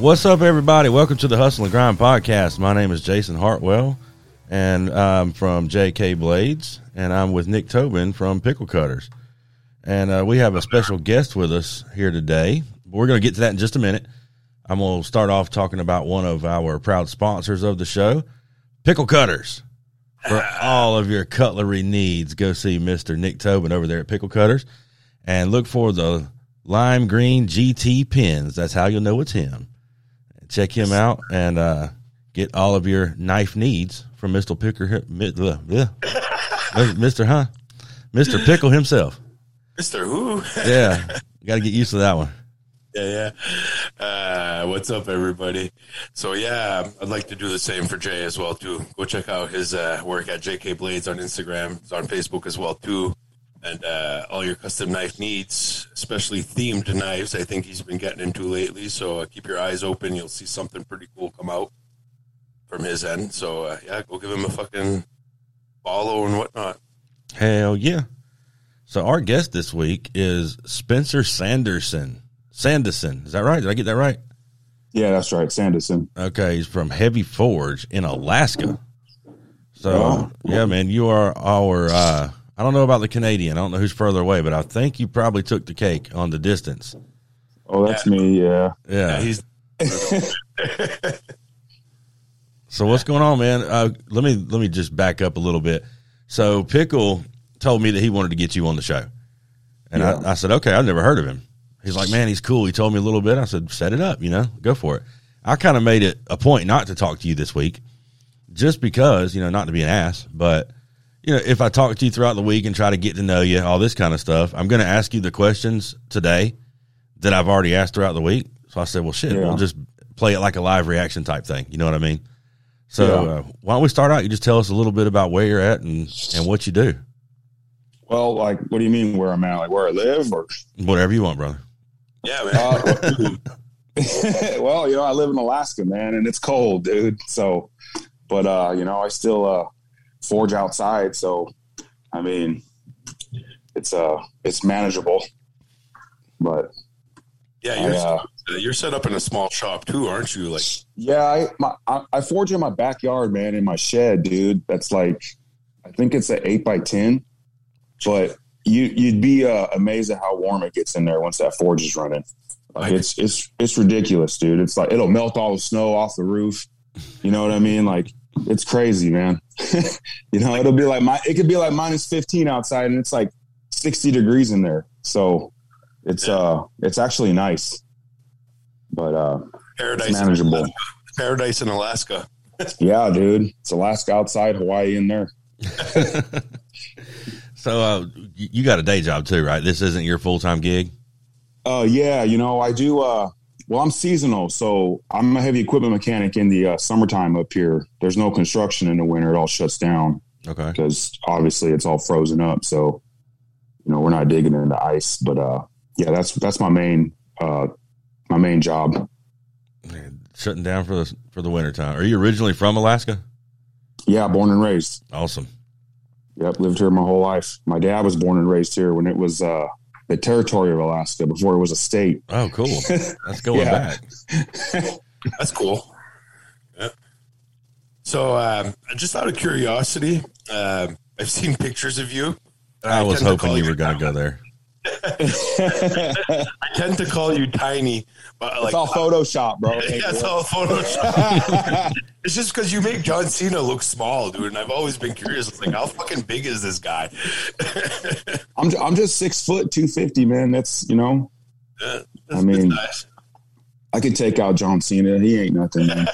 What's up, everybody? Welcome to the Hustle and Grind podcast. My name is Jason Hartwell, and I'm from JK Blades, and I'm with Nick Tobin from Pickle Cutters. And uh, we have a special guest with us here today. We're going to get to that in just a minute. I'm going to start off talking about one of our proud sponsors of the show, Pickle Cutters. For all of your cutlery needs, go see Mr. Nick Tobin over there at Pickle Cutters and look for the lime green GT pins. That's how you'll know it's him. Check him out and uh, get all of your knife needs from Mr. Picker, Mr. Huh? Mr. Pickle himself. Mr. Who? Yeah, got to get used to that one. Yeah, yeah. Uh, what's up, everybody? So, yeah, I'd like to do the same for Jay as well too. Go check out his uh, work at JK Blades on Instagram. It's on Facebook as well too, and uh, all your custom knife needs, especially themed knives. I think he's been getting into lately. So uh, keep your eyes open. You'll see something pretty cool come out from his end. So uh, yeah, go give him a fucking follow and whatnot. Hell yeah! So our guest this week is Spencer Sanderson. Sanderson, is that right? Did I get that right? Yeah, that's right, Sanderson. Okay, he's from Heavy Forge in Alaska. So Oh. yeah, man, you are our. I don't know about the Canadian. I don't know who's further away, but I think you probably took the cake on the distance. Oh, that's me. Yeah. Yeah. He's So what's going on, man? Uh, let me let me just back up a little bit. So Pickle told me that he wanted to get you on the show, and Yeah. I, I said, okay, I've never heard of him. He's like, man, he's cool. He told me a little bit. I said, set it up, you know, go for it. I kind of made it a point not to talk to you this week, just because you know, not to be an ass, but you know, if I talk to you throughout the week and try to get to know you, all this kind of stuff, I'm going to ask you the questions today that I've already asked throughout the week. So I said, well, shit, Yeah. we'll just play it like a live reaction type thing. You know what I mean? So Yeah. uh, why don't we start out? You just tell us a little bit about where you're at and, and what you do, Well, like, what do you mean where I'm at? Like where I live, or? whatever you want, brother. yeah, man. Uh, well, you know, I live in Alaska, man, and it's cold, dude. So, but uh, you know, I still uh forge outside. So, I mean, it's uh, it's manageable. But yeah, I, you're uh, you're set up in a small shop too, aren't you? Like Yeah, I, my, I I forge in my backyard, man, in my shed, dude. That's like, I think it's an eight by ten, but you you'd be uh, amazed at how warm it gets in there once that forge is running. Like it's it's it's ridiculous, dude. It's like it'll melt all the snow off the roof. You know what I mean? Like it's crazy, man. you know, it'll be like my it could be like minus fifteen outside, and it's like sixty degrees in there. So it's uh it's actually nice, but uh paradise, it's in manageable. Alaska. paradise in Alaska. Yeah, dude. It's Alaska outside, Hawaii in there. So uh, you you got a day job too, right? This isn't your full time gig. Uh yeah, you know, I do uh well I'm seasonal, so I'm a heavy equipment mechanic in the uh, summertime up here. There's no construction in the winter, it all shuts down Okay. because obviously it's all frozen up. So, you know, we're not digging into ice. But uh yeah, that's that's my main uh my main job. Man, shutting down for the for the winter time. Are you originally from Alaska? Yeah, born and raised. Awesome. Yep, lived here my whole life. My dad was born and raised here when it was uh the territory of Alaska before it was a state. Oh, cool. That's going Yeah. back. That's cool. Yeah. So, um, just out of curiosity, um, I've seen pictures of you. and I was hoping you were going to go there. I tend to call you tiny, but like it's all uh, Photoshop, bro. yeah, it's all Photoshop. it's just because you make John Cena look small, dude. And I've always been curious. It's like, how fucking big is this guy? I'm I'm just six foot two fifty, man. That's you know Yeah, I mean- nice. I could take out John Cena. He ain't nothing, man.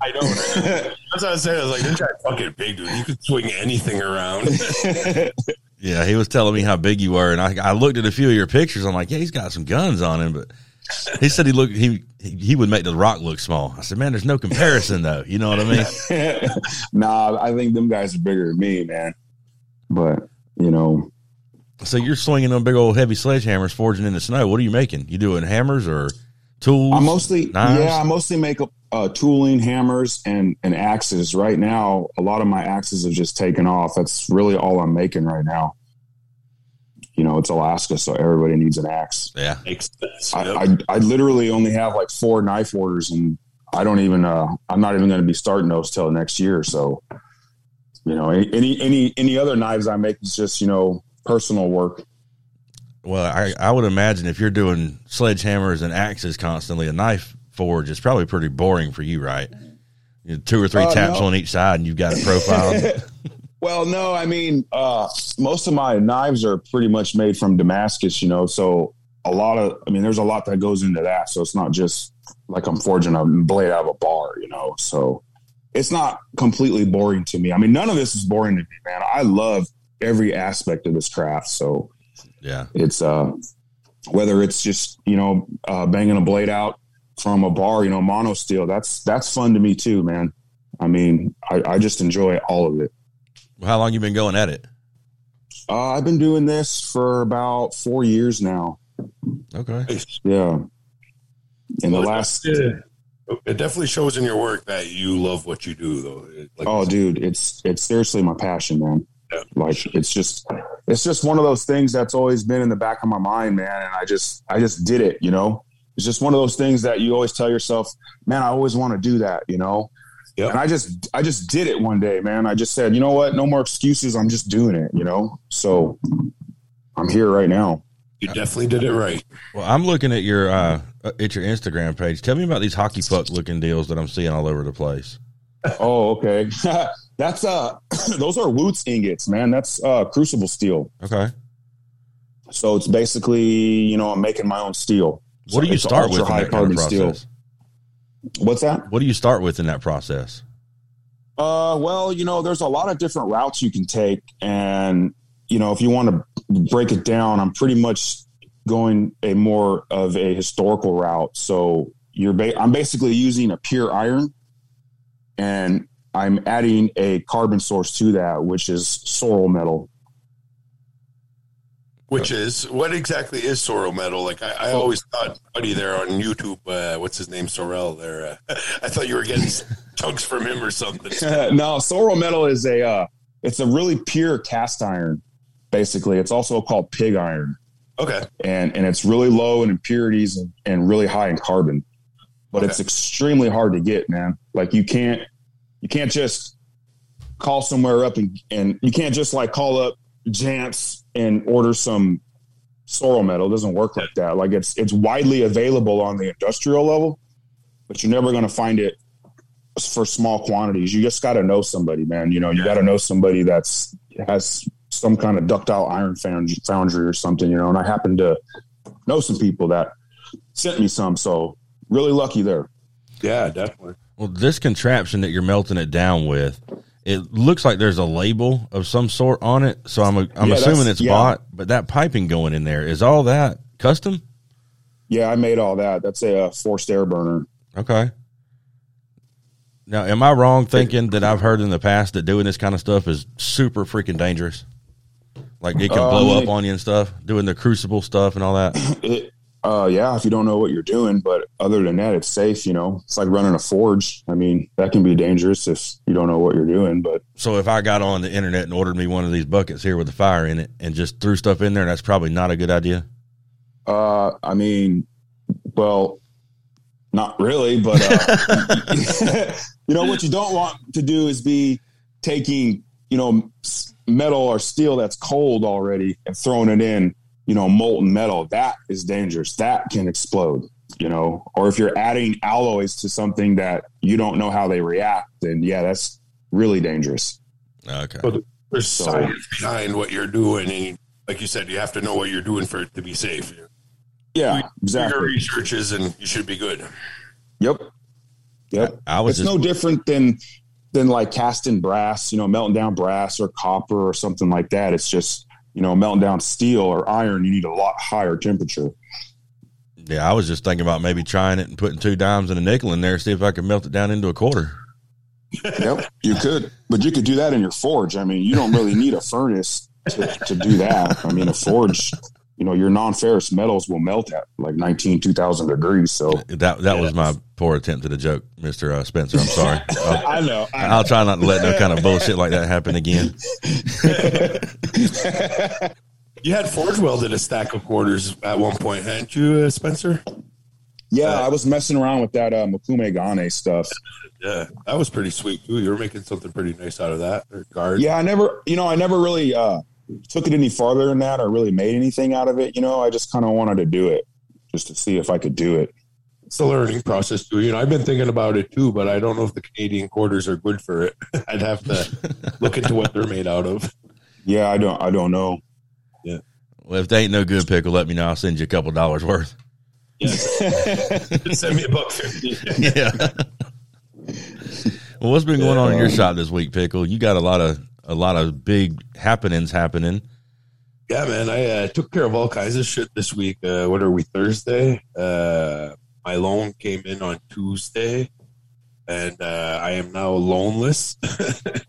I don't know. right? That's what I was saying. I was like, this guy's fucking big, dude. You could swing anything around. Yeah, he was telling me how big you were, and I, I looked at a few of your pictures. I'm like, yeah, he's got some guns on him, but he said he looked he he would make the Rock look small. I said, man, there's no comparison though. You know what I mean? nah, I think them guys are bigger than me, man. But you know, So you're swinging them big old heavy sledgehammers, forging in the snow. What are you making? You doing hammers or tools? I mostly knives? yeah, I mostly make uh, tooling, hammers, and and axes. Right now, a lot of my axes have just taken off. That's really all I'm making right now. you know, it's Alaska, so everybody needs an axe. Yeah. Makes sense. I, Yep. I, I literally only have like four knife orders and I don't even, uh, I'm not even going to be starting those till next year. So, you know, any, any, any, any other knives I make is just, you know, personal work. Well, I, I would imagine if you're doing sledgehammers and axes constantly, a knife forge is probably pretty boring for you, right? You know, two or three Uh, taps no. on each side, and you've got a profile. Well, no, I mean, uh, most of my knives are pretty much made from Damascus, you know, so a lot of, I mean, there's a lot that goes into that. So it's not just like I'm forging a blade out of a bar, you know, so it's not completely boring to me. I mean, none of this is boring to me, man. I love every aspect of this craft. So yeah. it's, uh, whether it's just, you know, uh, banging a blade out from a bar, you know, mono steel, that's, that's fun to me too, man. I mean, I, I just enjoy all of it. How long you been going at it? Uh, I've been doing this for about four years now. Okay. Yeah. In the last, it it definitely shows in your work that you love what you do, though. Like, oh, dude, it's it's seriously my passion, man. Yeah. Like it's just it's just one of those things that's always been in the back of my mind, man. And I just I just did it, you know. It's just one of those things that you always tell yourself, man, I always want to do that, you know. Yeah. And I just I just did it one day, man. I just said, you know what? No more excuses. I'm just doing it, you know. So I'm here right now. you definitely did it right. Well, I'm looking at your uh, at your Instagram page. Tell me about these hockey puck looking deals that I'm seeing all over the place. Oh, okay. That's uh those are Wootz ingots, man. That's uh crucible steel. Okay. So it's basically, you know, I'm making my own steel. What do you start with in that kind of carbon steel. process? What's that? What do you start with in that process? Uh well, you know, there's a lot of different routes you can take and you know, if you want to break it down, I'm pretty much going a more of a historical route. So you're ba- I'm basically using a pure iron and I'm adding a carbon source to that, which is Sorelmetal. Which is what exactly is Sorelmetal? Like I, I always thought, buddy, there on YouTube, uh, what's his name, Sorrel? There, uh, I thought you were getting chunks from him or something. no, Sorelmetal is a uh, it's a really pure cast iron. Basically, it's also called pig iron, Okay, and and it's really low in impurities and, and really high in carbon. But it's extremely hard to get, man. Like you can't you can't just call somewhere up and and you can't just like call up Jantz and order some Sorelmetal. It doesn't work like that. Like it's it's widely available on the industrial level, but you're never going to find it for small quantities. You just got to know somebody, man. You know, you got to know somebody that's has some kind of ductile iron foundry, foundry or something. You know, and I happen to know some people that sent me some, so really lucky there. yeah, definitely. Well, this contraption that you're melting it down with, it looks like there's a label of some sort on it. So I'm I'm Yeah, assuming it's yeah. bought, but that piping going in there is all that custom. Yeah, I made all that. That's a, uh forced air burner. Okay. Now, am I wrong thinking that I've heard in the past that doing this kind of stuff is super freaking dangerous? Like it can Uh, blow up on you and stuff, doing the crucible stuff and all that. It, uh, yeah, if you don't know what you're doing, but other than that, it's safe. You know, it's like running a forge. I mean, that can be dangerous if you don't know what you're doing. But So if I got on the internet and ordered me one of these buckets here with a fire in it and just threw stuff in there, that's probably not a good idea. uh, I mean, well, not really. But uh, you know what you don't want to do is be taking you know metal or steel that's cold already and throwing it in you know molten metal. That is dangerous. That can explode. You know, or if you're adding alloys to something that you don't know how they react, then yeah, that's really dangerous. Okay. But there's So- science behind what you're doing, and like you said, you have to know what you're doing for it to be safe. Yeah, Do your exactly. researches, and you should be good. Yep. Yep. I was it's just no different than than like casting brass, you know, melting down brass or copper or something like that. It's just, you know, melting down steel or iron, you need a lot higher temperature. yeah, I was just thinking about maybe trying it and putting two dimes and a nickel in there, see if I could melt it down into a quarter. Yep. You could, but you could do that in your forge. I mean, you don't really need a furnace to, to do that. I mean, a forge, you know, your non ferrous metals will melt at like 19, 2000 degrees. So That that was my poor attempt at a joke, Mister uh, Spencer. I'm sorry. I'll, I know. I'll try not to let no kind of bullshit like that happen again. You had Forge welded a stack of quarters at one point, hadn't you, uh, Spencer? Yeah, uh, I was messing around with that uh, Mokume Gane stuff. Yeah, that was pretty sweet too. You were making something pretty nice out of that guard. Yeah, I never, you know, I never really uh, took it any farther than that or really made anything out of it. You know, I just kind of wanted to do it just to see if I could do it. It's a learning process too. You know, I've been thinking about it too, but I don't know if the Canadian quarters are good for it. I'd have to look into what they're made out of. Yeah, I don't, I don't know. Yeah. Well, if they ain't no good pickle, let me know. I'll send you a couple dollars worth. Yes. send me a buck fifty. yeah. well, what's been going on in your shop this week, pickle? You got a lot of a lot of big happenings happening. Yeah, man. I uh, took care of all kinds of shit this week. Uh, what are we Thursday? Uh, my loan came in on Tuesday, and uh, I am now loanless.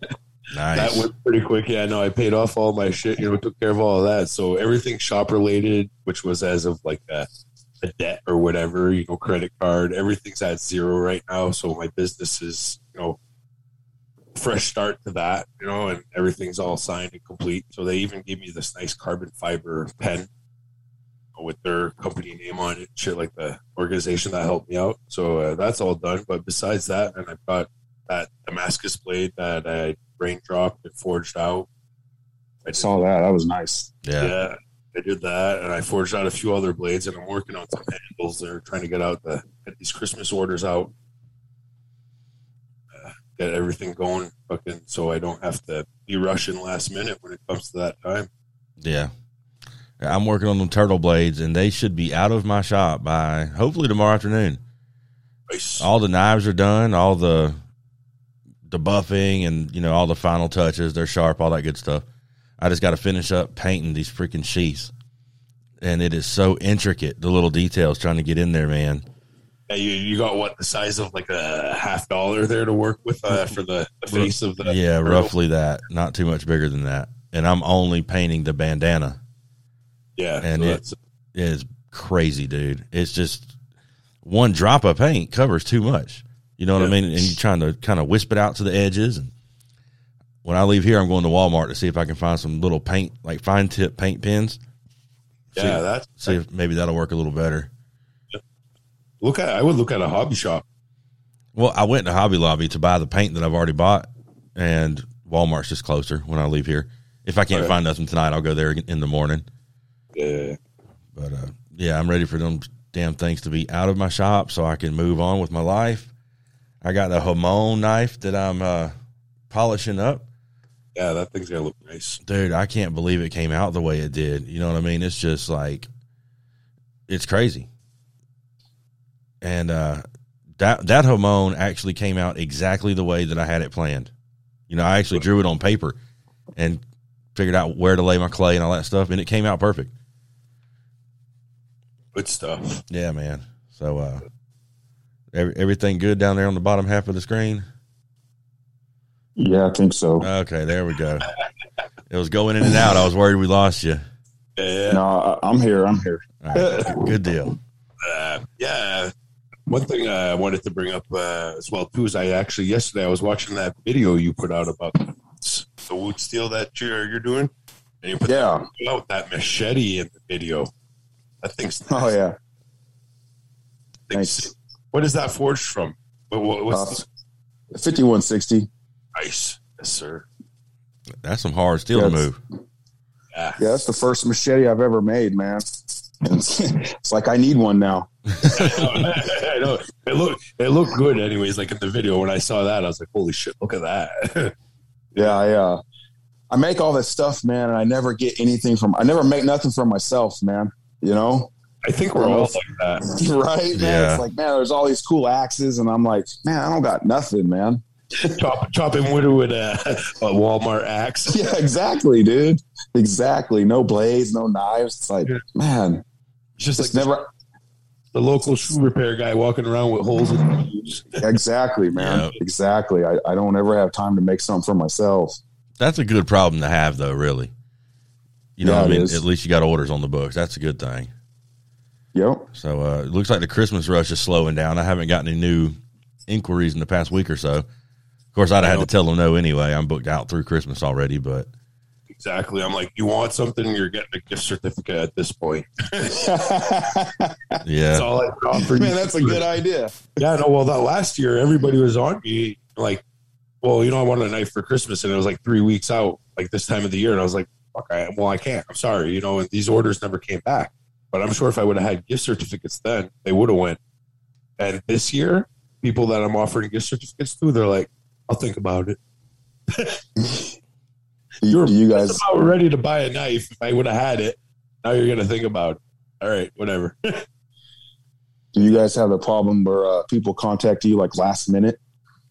Nice. That went pretty quick. Yeah, no, I paid off all my shit. You know, took care of all of that. So everything shop related, which was as of like a, a debt or whatever, you know, credit card, everything's at zero right now. So my business is, you know, fresh start to that, you know, and everything's all signed and complete. So they even gave me this nice carbon fiber pen with their company name on it, shit like the organization that helped me out. So uh, that's all done. But besides that, and I've got that Damascus blade that I raindropped and forged out. I saw that. That was nice. Yeah. Yeah. I did that, and I forged out a few other blades, and I'm working on some handles. They're trying to get out the get these Christmas orders out, get everything going, fucking, so I don't have to be rushing last minute when it comes to that time. Yeah. I'm working on them turtle blades, and they should be out of my shop by hopefully tomorrow afternoon. Nice. All the knives are done, all the the buffing, and you know all the final touches. They're sharp, all that good stuff. I just got to finish up painting these freaking sheaths, and it is so intricate. The little details trying to get in there, man. Yeah, you, you got what the size of like a half dollar there to work with uh, for the, the face of the Yeah, turtle? roughly that. Not too much bigger than that. And I'm only painting the bandana. Yeah, and so it that's- crazy, dude. It's just one drop of paint covers too much. You know what I mean? And you're trying to kind of wisp it out to the edges. And when I leave here, I'm going to Walmart to see if I can find some little paint, like fine tip paint pens. yeah, that's See if maybe that'll work a little better. Look at. I would look at a hobby shop. Well, I went to Hobby Lobby to buy the paint that I've already bought, and Walmart's just closer when I leave here. If I can't Okay. find nothing tonight, I'll go there in the morning. Yeah, But uh, yeah, I'm ready for them damn things to be out of my shop so I can move on with my life. I got the Hamon knife that I'm uh, polishing up. yeah, that thing's gonna look nice. Dude, I can't believe it came out the way it did. You know what I mean? It's just like, it's crazy. And uh, that that Hamon actually came out exactly the way that I had it planned. You know, I actually drew it on paper and figured out where to lay my clay and all that stuff, and it came out perfect. Good stuff. Yeah, man. So, uh, every, everything good down there on the bottom half of the screen? Yeah, I think so. Okay, there we go. It was going in and out. I was worried we lost you. Yeah, No, I- I'm here. I'm here. All right, good deal. uh, yeah. One thing I wanted to bring up uh, as well too is I actually yesterday I was watching that video you put out about the wootz steel that you're you're doing, and you put Yeah. out that machete in the video. That thing's Oh yeah. thing's- Thanks. What is that forged from? What, what, what's Uh, 5160. nice, yes, sir. That's some hard steel Yeah, to move. Yeah, Yeah, that's the first machete I've ever made, man. It's, it's like I need one now. I know. It looked it looked good, anyways. Like in the video, when I saw that, I was like, "Holy shit! Look at that!" Yeah, I uh, I make all this stuff, man, and I never get anything from. I never make nothing for myself, man. You know, I think we're all like that. right? Man, Yeah. it's like, man, there's all these cool axes, and I'm like, man, I don't got nothing, man. Chop, chopping wood with a, a Walmart axe. Yeah, exactly, dude. Exactly. No blades, no knives. It's like, Yeah. man, It's just like never the local shoe repair guy walking around with holes in his shoes. exactly, man. Yeah. Exactly. I, I don't ever have time to make something for myself. That's a good problem to have, though, really. You know Yeah, what I mean? At least you got orders on the books. That's a good thing. Yep. So uh, it looks like the Christmas rush is slowing down. I haven't gotten any new inquiries in the past week or so. Of course, I'd have had to tell them no anyway. I'm booked out through Christmas already, but Exactly. I'm like, you want something, you're getting a gift certificate at this point. Yeah. That's all I can offer. Man, that's a good idea. Yeah, no, well, that last year, everybody was on me, like, well, you know, I wanted a knife for Christmas, and it was like three weeks out, like this time of the year. And I was like, fuck, I, well, I can't. I'm sorry, you know, and these orders never came back. But I'm sure if I would have had gift certificates then, they would have went. And this year, people that I'm offering gift certificates to, they're like, I'll think about it. You, you guys, That's about ready to buy a knife if I would have had it. Now you're going to think about it. All right, whatever. do you guys have a problem where uh, people contact you like last minute?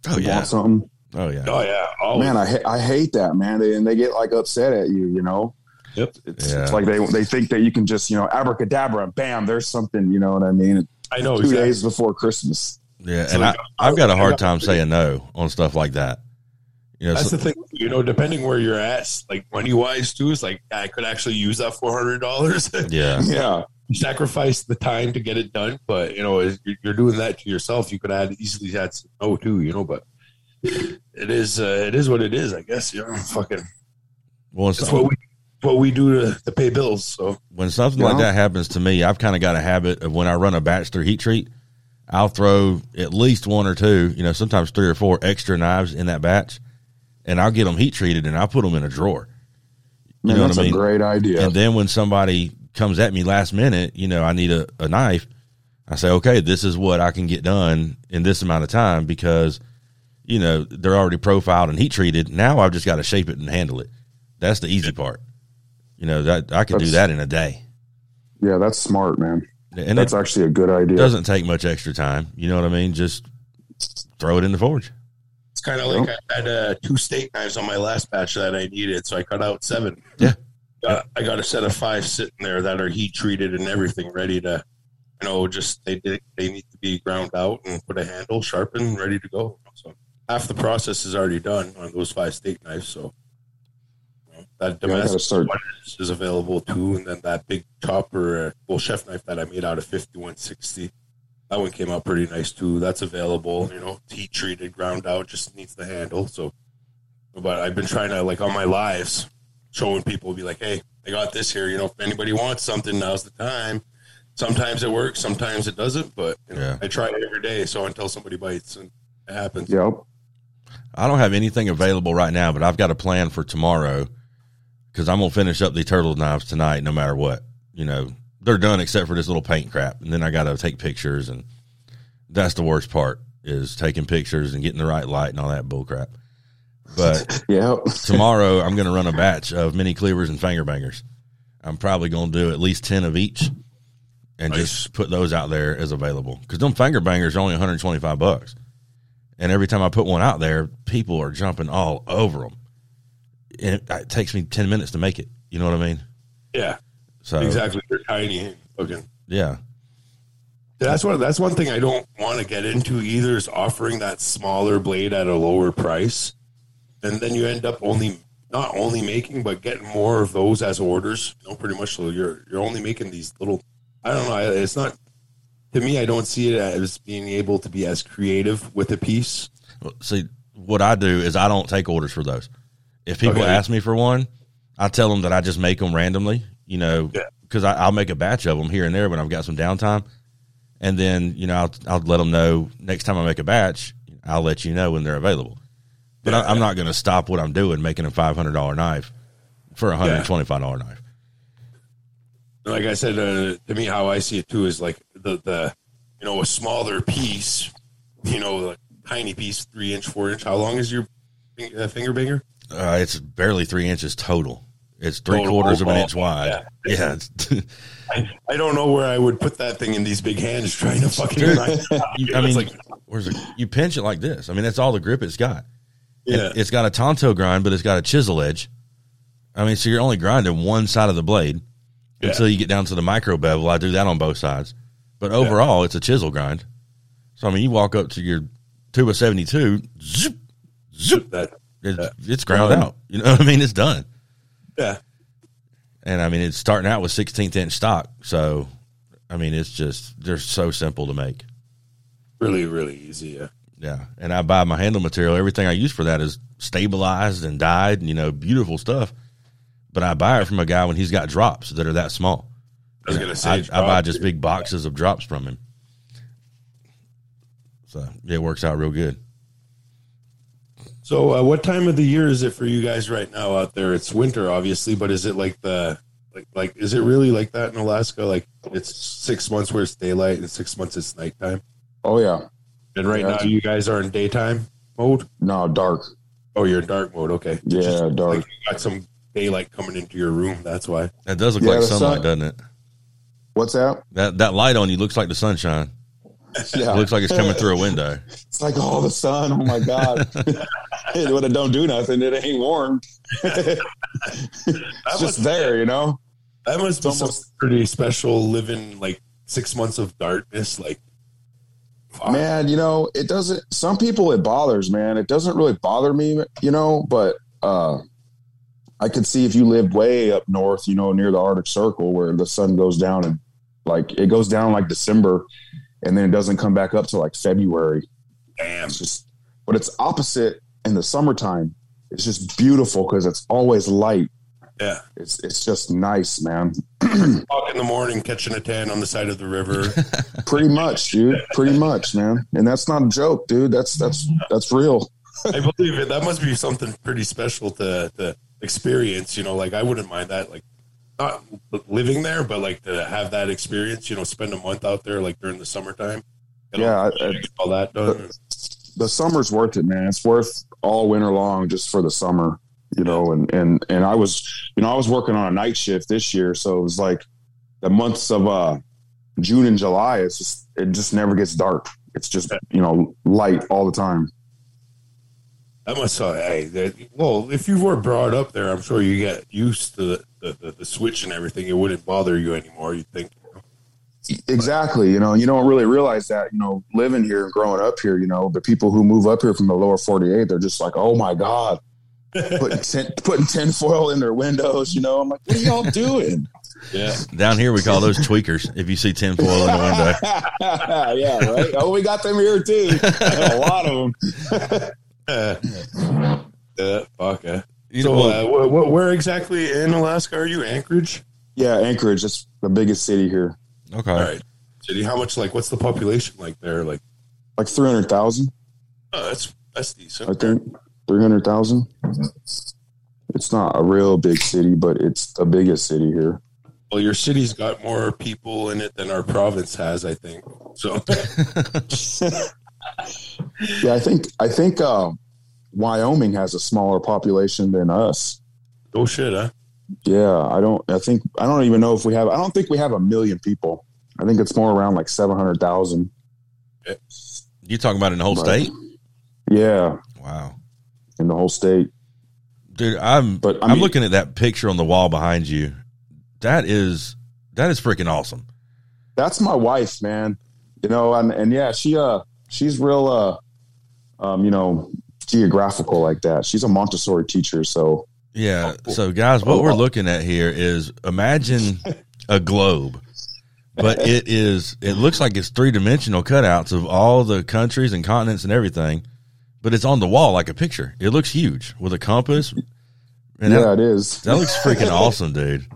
Oh yeah. Want something? Oh yeah. oh, yeah. Always. Man, I ha- I hate that man. They, and they get like upset at you. You know, Yep. it's, Yeah. it's like they they think that you can just you know abracadabra, bam, there's something. You know what I mean? I know. Two exactly. days before Christmas. Yeah, So and I, like, I've got a hard time saying no on stuff like that. You know, That's so- the thing, you know. Depending where you're at, like money wise, too, is like I could actually use that four hundred dollars. yeah, Yeah, Sacrifice the time to get it done, but you know, if you're- you're doing that to yourself. You could add easily had some no too, you know. But it is, uh, it is what it is, I guess. You know, fucking. well, when, It's what we, what we do to, to pay bills. So when something Yeah. like that happens to me, I've kind of got a habit of when I run a batch through heat treat, I'll throw at least one or two, you know, sometimes three or four extra knives in that batch, and I'll get them heat treated and I'll put them in a drawer. man, know what that's I mean? a great idea. And then when somebody comes at me last minute, you know, I need a, a knife. I say, okay, this is what I can get done in this amount of time because, you know, they're already profiled and heat treated. Now I've just got to shape it and handle it. That's the easy part. You know, that I can do that in a day. yeah, that's smart, man. And That's actually a good idea. doesn't take much extra time. You know what I mean? Just throw it in the forge. Kind of like I had uh, two steak knives on my last batch that I needed, so I cut out seven. Yeah. Uh, I got a set of five sitting there that are heat treated and everything, ready to, you know, just they they they need to be ground out and put a handle, sharpened, ready to go. So half the process is already done on those five steak knives. So you know, that Yeah, domestic start- one is, is available too, and then that big chopper, uh, well, chef knife that I made out of fifty one sixty. That one came out pretty nice too. That's available, you know, heat treated, ground out, just needs the handle. So, but I've been trying to like on my lives, showing people, be like, hey, I got this here. You know, if anybody wants something, now's the time. Sometimes it works, sometimes it doesn't, but you know, Yeah. I try it every day. So until somebody bites, and it happens. Yep. I don't have anything available right now, but I've got a plan for tomorrow because I'm gonna finish up the turtle knives tonight, no matter what. You know, they're done except for this little paint crap, and then I got to take pictures, and that's the worst part is taking pictures and getting the right light and all that bull crap. But Yeah. tomorrow I'm going to run a batch of mini cleavers and finger bangers. I'm probably going to do at least 10 of each and Nice. just put those out there as available. Because them finger bangers are only 125 bucks. And every time I put one out there, people are jumping all over them. And it, it takes me 10 minutes to make it. You know what I mean? Yeah, So, exactly. They're tiny. Okay. yeah. That's one. That's one thing I don't want to get into either. Is offering that smaller blade at a lower price, and then you end up only not only making but getting more of those as orders. You know, pretty much. So you're you're only making these little. I don't know. It's not to me. I don't see it as being able to be as creative with a piece. Well, See, what I do is I don't take orders for those. If people Okay. ask me for one, I tell them that I just make them randomly, you know, Yeah. because I'll make a batch of them here and there when I've got some downtime. And then, you know, I'll, I'll let them know next time I make a batch, I'll let you know when they're available. But I, I'm not going to stop what I'm doing making a $500 knife for a $125 knife. like I said, uh, to me, how I see it too is like the the you know a smaller piece, you know, a tiny piece, three inch, four inch. How long is your fing- uh, finger banger? Uh, it's barely three inches total. It's three quarters of an inch wide. Yeah. it's, I, I don't know where I would put that thing in these big hands trying to fucking. Dude, it out. you- I It's mean, like, where's it? You pinch it like this. I mean, that's all the grip it's got. yeah, It, has got a tonto grind, but it's got a chisel edge. I mean, so you're only grinding one side of the blade Yeah. until you get down to the micro bevel. I do that on both sides, but overall, it's a chisel grind. So I mean, you walk up to your two of seventy two, zip, zip, that, it, Yeah. it's ground out. You know what I mean? It's done. Yeah, And I mean, it's starting out with sixteenth inch stock. So I mean, it's just they're so simple to make. really, really easy. Yeah, Yeah, and I buy my handle material. Everything I use for that is stabilized and dyed, and you know, beautiful stuff. but I buy it from a guy when he's got drops that are that small. I was gonna say, I, I buy just big boxes of drops from him. So yeah, it works out real good. So, uh, what time of the year is it for you guys right now out there? It's winter, obviously, but is it like the like like is it really like that in Alaska? Like it's six months where it's daylight and six months it's nighttime. Oh yeah, And right Yeah. now, you guys are in daytime mode. no dark. Oh, you're in dark mode. Okay, Yeah, Just dark. Like you got some daylight coming into your room. That's why. That does look Yeah, like sunlight, sun- doesn't it? What's that? That that light on you looks like the sunshine. Yeah, It looks like it's coming through a window. It's like oh the sun. Oh my god. it, when it don't do nothing, it ain't warm. it's That just must, there, you know. that must be It's almost- pretty special. Living like six months of darkness, like fuck. Man, you know, it doesn't some people it bothers, man. It doesn't really bother me, you know, but uh I could see if you lived way up north, you know, near the Arctic Circle where the sun goes down and like it goes down like December and then it doesn't come back up till like February. Damn. It's just but it's opposite in the summertime. It's just beautiful because it's always light. Yeah. It's it's just nice, man. Walk in the morning, catching a tan on the side of the river. Pretty much, dude. Pretty much, man. And that's not a joke, dude. That's that's that's real. I believe it. That must be something pretty special to to experience. You know, like I wouldn't mind that. Like not living there, but like to have that experience. You know, spend a month out there, like during the summertime. Yeah, all, I- I- all that done. the summer's worth it, man. It's worth all winter long just for the summer, you know. And and and I was, you know, I was working on a night shift this year, so it was like the months of uh June and July. It's just it just never gets dark. It's just you know light all the time. That must. say, hey, that, well, if you were brought up there, I'm sure you get used to the, the, the, the switch and everything. It wouldn't bother you anymore. You think. Exactly, you know, you don't really realize that, you know, living here and growing up here, you know, the people who move up here from the lower 48, they're just like, oh my God, putting, tin, putting tinfoil in their windows, you know. I'm like, what are y'all doing? Yeah. Down here, we call those tweakers. If you see tinfoil in the window, yeah, right. Oh, we got them here too. a lot of them. Uh, uh, fuck. Uh. you So, know, uh, wh- wh- where exactly in Alaska are you? Anchorage. Yeah, Anchorage That's the biggest city here. okay. All right. City. How much? Like, what's the population like there? Like, Like 300,000, oh, that's that's decent. I think. 300,000. It's not a real big city, but it's the biggest city here. Well, your city's got more people in it than our province has, I think. So, Yeah, I think I think uh, Wyoming has a smaller population than us. oh shit, huh? Yeah, I don't. I think I don't even know if we have. I don't think we have a million people. I think it's more around like seven hundred thousand. You talking about in the whole Right. state? Yeah, Wow, in the whole state. dude, I'm But I I'm looking at that picture on the wall behind you. That is that is freaking awesome. That's my wife, man. You know, and and yeah, she uh she's real uh um you know geographical like that. She's a Montessori teacher, so Yeah. So, guys, what Oh. we're looking at here is imagine a globe, but it is, it looks like it's three dimensional cutouts of all the countries and continents and everything, but it's on the wall like a picture. It looks huge with a compass. And yeah, that, it is. that looks freaking awesome, dude.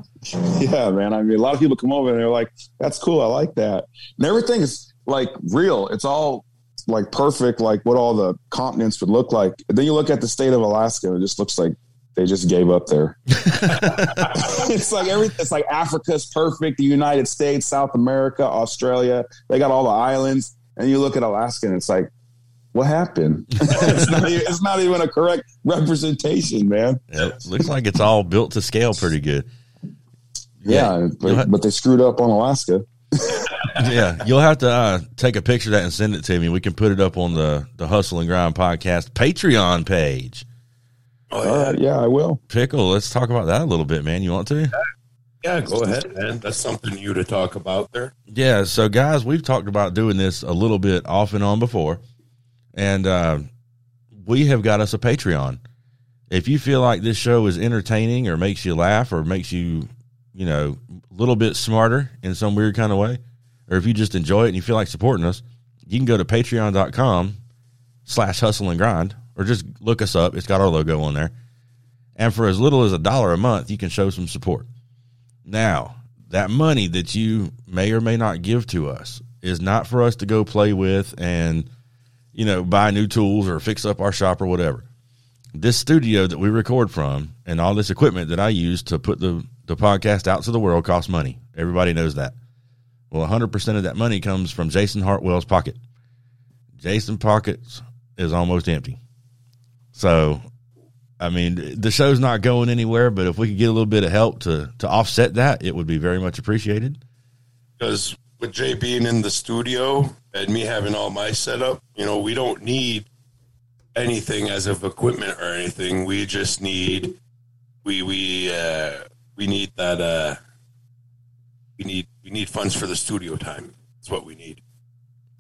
yeah, man. I mean, a lot of people come over and they're like, "That's cool. I like that." And everything is like real. It's all like perfect, like what all the continents would look like. And then you look at the state of Alaska, and it just looks like they just gave up there. it's like every. It's like Africa's perfect. The United States, South America, Australia. They got all the islands, and you look at Alaska, and it's like. What happened? it's, not, it's not even a correct representation, man. It looks like it's all built to scale pretty good. Yeah, You'll but, but they screwed up on Alaska. yeah, you'll have to uh, take a picture of that and send it to me. We can put it up on the the Hustle and Grind podcast Patreon page. Oh, yeah. right, yeah, I will. Pickle, let's talk about that a little bit, man. You want to? yeah, go ahead, man. That's something new to talk about there. Yeah, so guys, we've talked about doing this a little bit off and on before, and uh, we have got us a Patreon. If you feel like this show is entertaining or makes you laugh or makes you, you know, a little bit smarter in some weird kind of way, or if you just enjoy it and you feel like supporting us, you can go to patreon.com slash hustle and grind or just look us up. It's got our logo on there. And for as little as a dollar a month, you can show some support. Now, that money that you may or may not give to us is not for us to go play with and, you know, buy new tools or fix up our shop or whatever. This studio that we record from and all this equipment that I use to put the, the podcast out to the world costs money. Everybody knows that. Well, 100% of that money comes from Jason Hartwell's pocket. Jason pockets is almost empty. So, I mean, the show's not going anywhere, but if we could get a little bit of help to, to offset that, it would be very much appreciated. Because with Jay being in the studio and me having all my setup, you know, we don't need anything as of equipment or anything. We just need we we uh we need that uh we need we need funds for the studio time. That's what we need.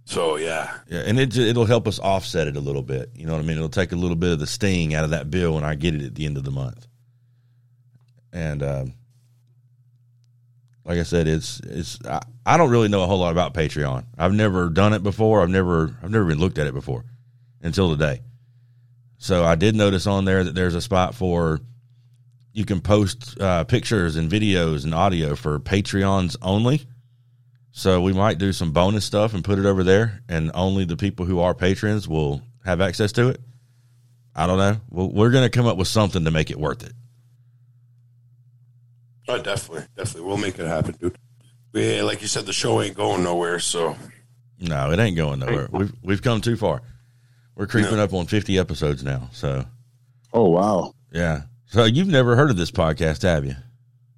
So yeah, Yeah, and it it'll help us offset it a little bit. You know what I mean? It'll take a little bit of the sting out of that bill when I get it at the end of the month. And um, like I said, it's it's I, I don't really know a whole lot about Patreon. I've never done it before. I've never I've never even looked at it before until today. So I did notice on there that there's a spot for you can post uh, pictures and videos and audio for Patreons only. So we might do some bonus stuff and put it over there, and only the people who are patrons will have access to it. I don't know. Well, we're going to come up with something to make it worth it. oh, definitely, definitely, we'll make it happen, dude. We like you said, the show ain't going nowhere. So No, it ain't going nowhere. We've we've come too far. We're creeping up on fifty episodes now. So Oh wow. yeah. So you've never heard of this podcast, have you?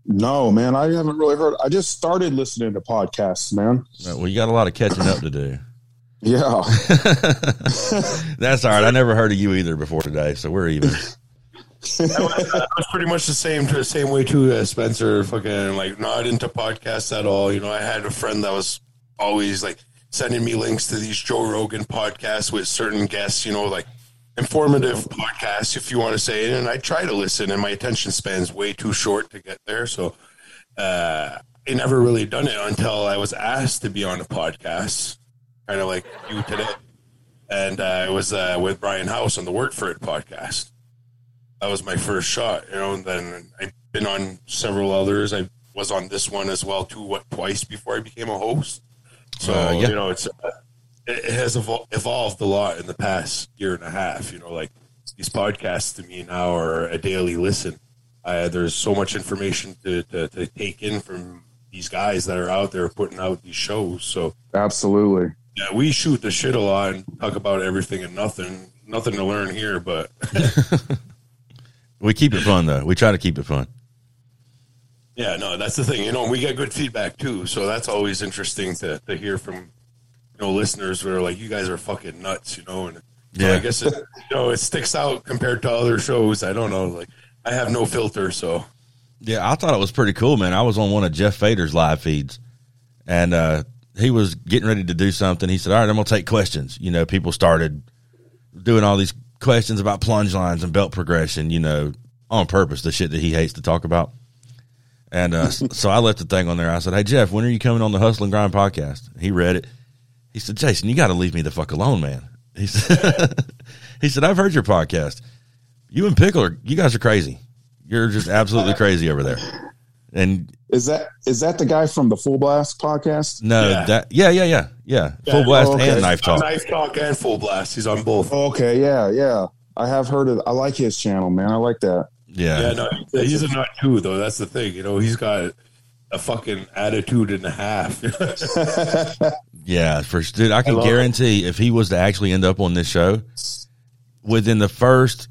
No, man, I haven't really heard. I just started listening to podcasts, man. No, Well, you got a lot of catching up to do. Yeah. That's all right. I never heard of you either before today, so we're even. I was pretty much the same the same way too. Uh, Spencer, fucking like not into podcasts at all. You know, I had a friend that was always like sending me links to these Joe Rogan podcasts with certain guests. You know, like informative podcast, if you want to say it. And I try to listen, and my attention span's way too short to get there. So uh, I never really done it until I was asked to be on a podcast, kind of like you today. And uh, it was uh, with Brian House on the Work for It podcast that was my first shot, you know. And then I've been on several others. I was on this one as well too, what twice before I became a host. So Uh, yeah. you know, it's uh, it it has evol- evolved a lot in the past year and a half. You know, like these podcasts to me now are a daily listen. Uh, there's so much information to, to, to take in from these guys that are out there putting out these shows. So Absolutely. yeah, we shoot the shit a lot and talk about everything and nothing. Nothing to learn here, but We keep it fun though. We try to keep it fun. Yeah, no, that's the thing. You know, we get good feedback too, so that's always interesting to, to hear from you know listeners who are like, "You guys are fucking nuts," you know. And so Yeah. I guess it, you know it sticks out compared to other shows. I don't know, like I have no filter, so Yeah, I thought it was pretty cool, man. I was on one of Jeff Fader's live feeds, and uh, he was getting ready to do something. He said, "All right, I'm gonna take questions." You know, people started doing all these questions about plunge lines and belt progression. You know, on purpose, the shit that he hates to talk about. And uh, so I left the thing on there. I said, "Hey Jeff, when are you coming on the Hustle and Grind podcast?" He read it. He said, "Jason, you got to leave me the fuck alone, man." He said, "He said I've heard your podcast. You and Pickle are you guys are crazy. You're just absolutely crazy over there." And Is that is that the guy from the Full Blast podcast? no, Yeah. that yeah, yeah, yeah, yeah. Full blast oh, okay. and knife talk. Knife talk and full blast. He's on both. Okay, yeah, yeah. I have heard of. I like his channel, man. I like that. Yeah, Yeah, no, he's a nut too, though. That's the thing. You know, he's got a fucking attitude and a half. yeah. For dude, I can love guarantee if he was to actually end up on this show, within the first,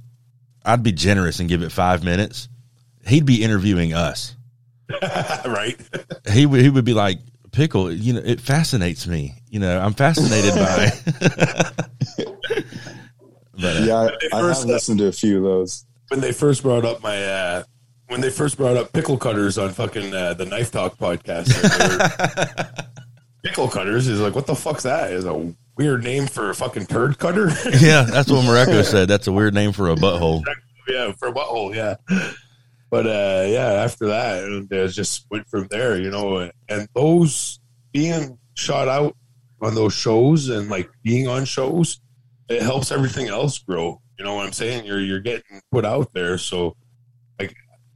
I'd be generous and give it five minutes. He'd be interviewing us. right? He would he would be like, "Pickle, you know, it fascinates me. You know, I'm fascinated by." but uh, Yeah, I, I have first- listened to a few of those. when they first brought up my uh when they first brought up pickle cutters on fucking uh, the knife talk podcast like, they were- pickle cutters is like what the fuck's that? Is a weird name for a fucking turd cutter? Yeah, that's what Morocco said. That's a weird name for a butthole. yeah for a butthole yeah. But uh yeah after that it just went from there you know and those being shot out on those shows and like being on shows it helps everything else grow. You know what i'm saying? You're you're getting put out there so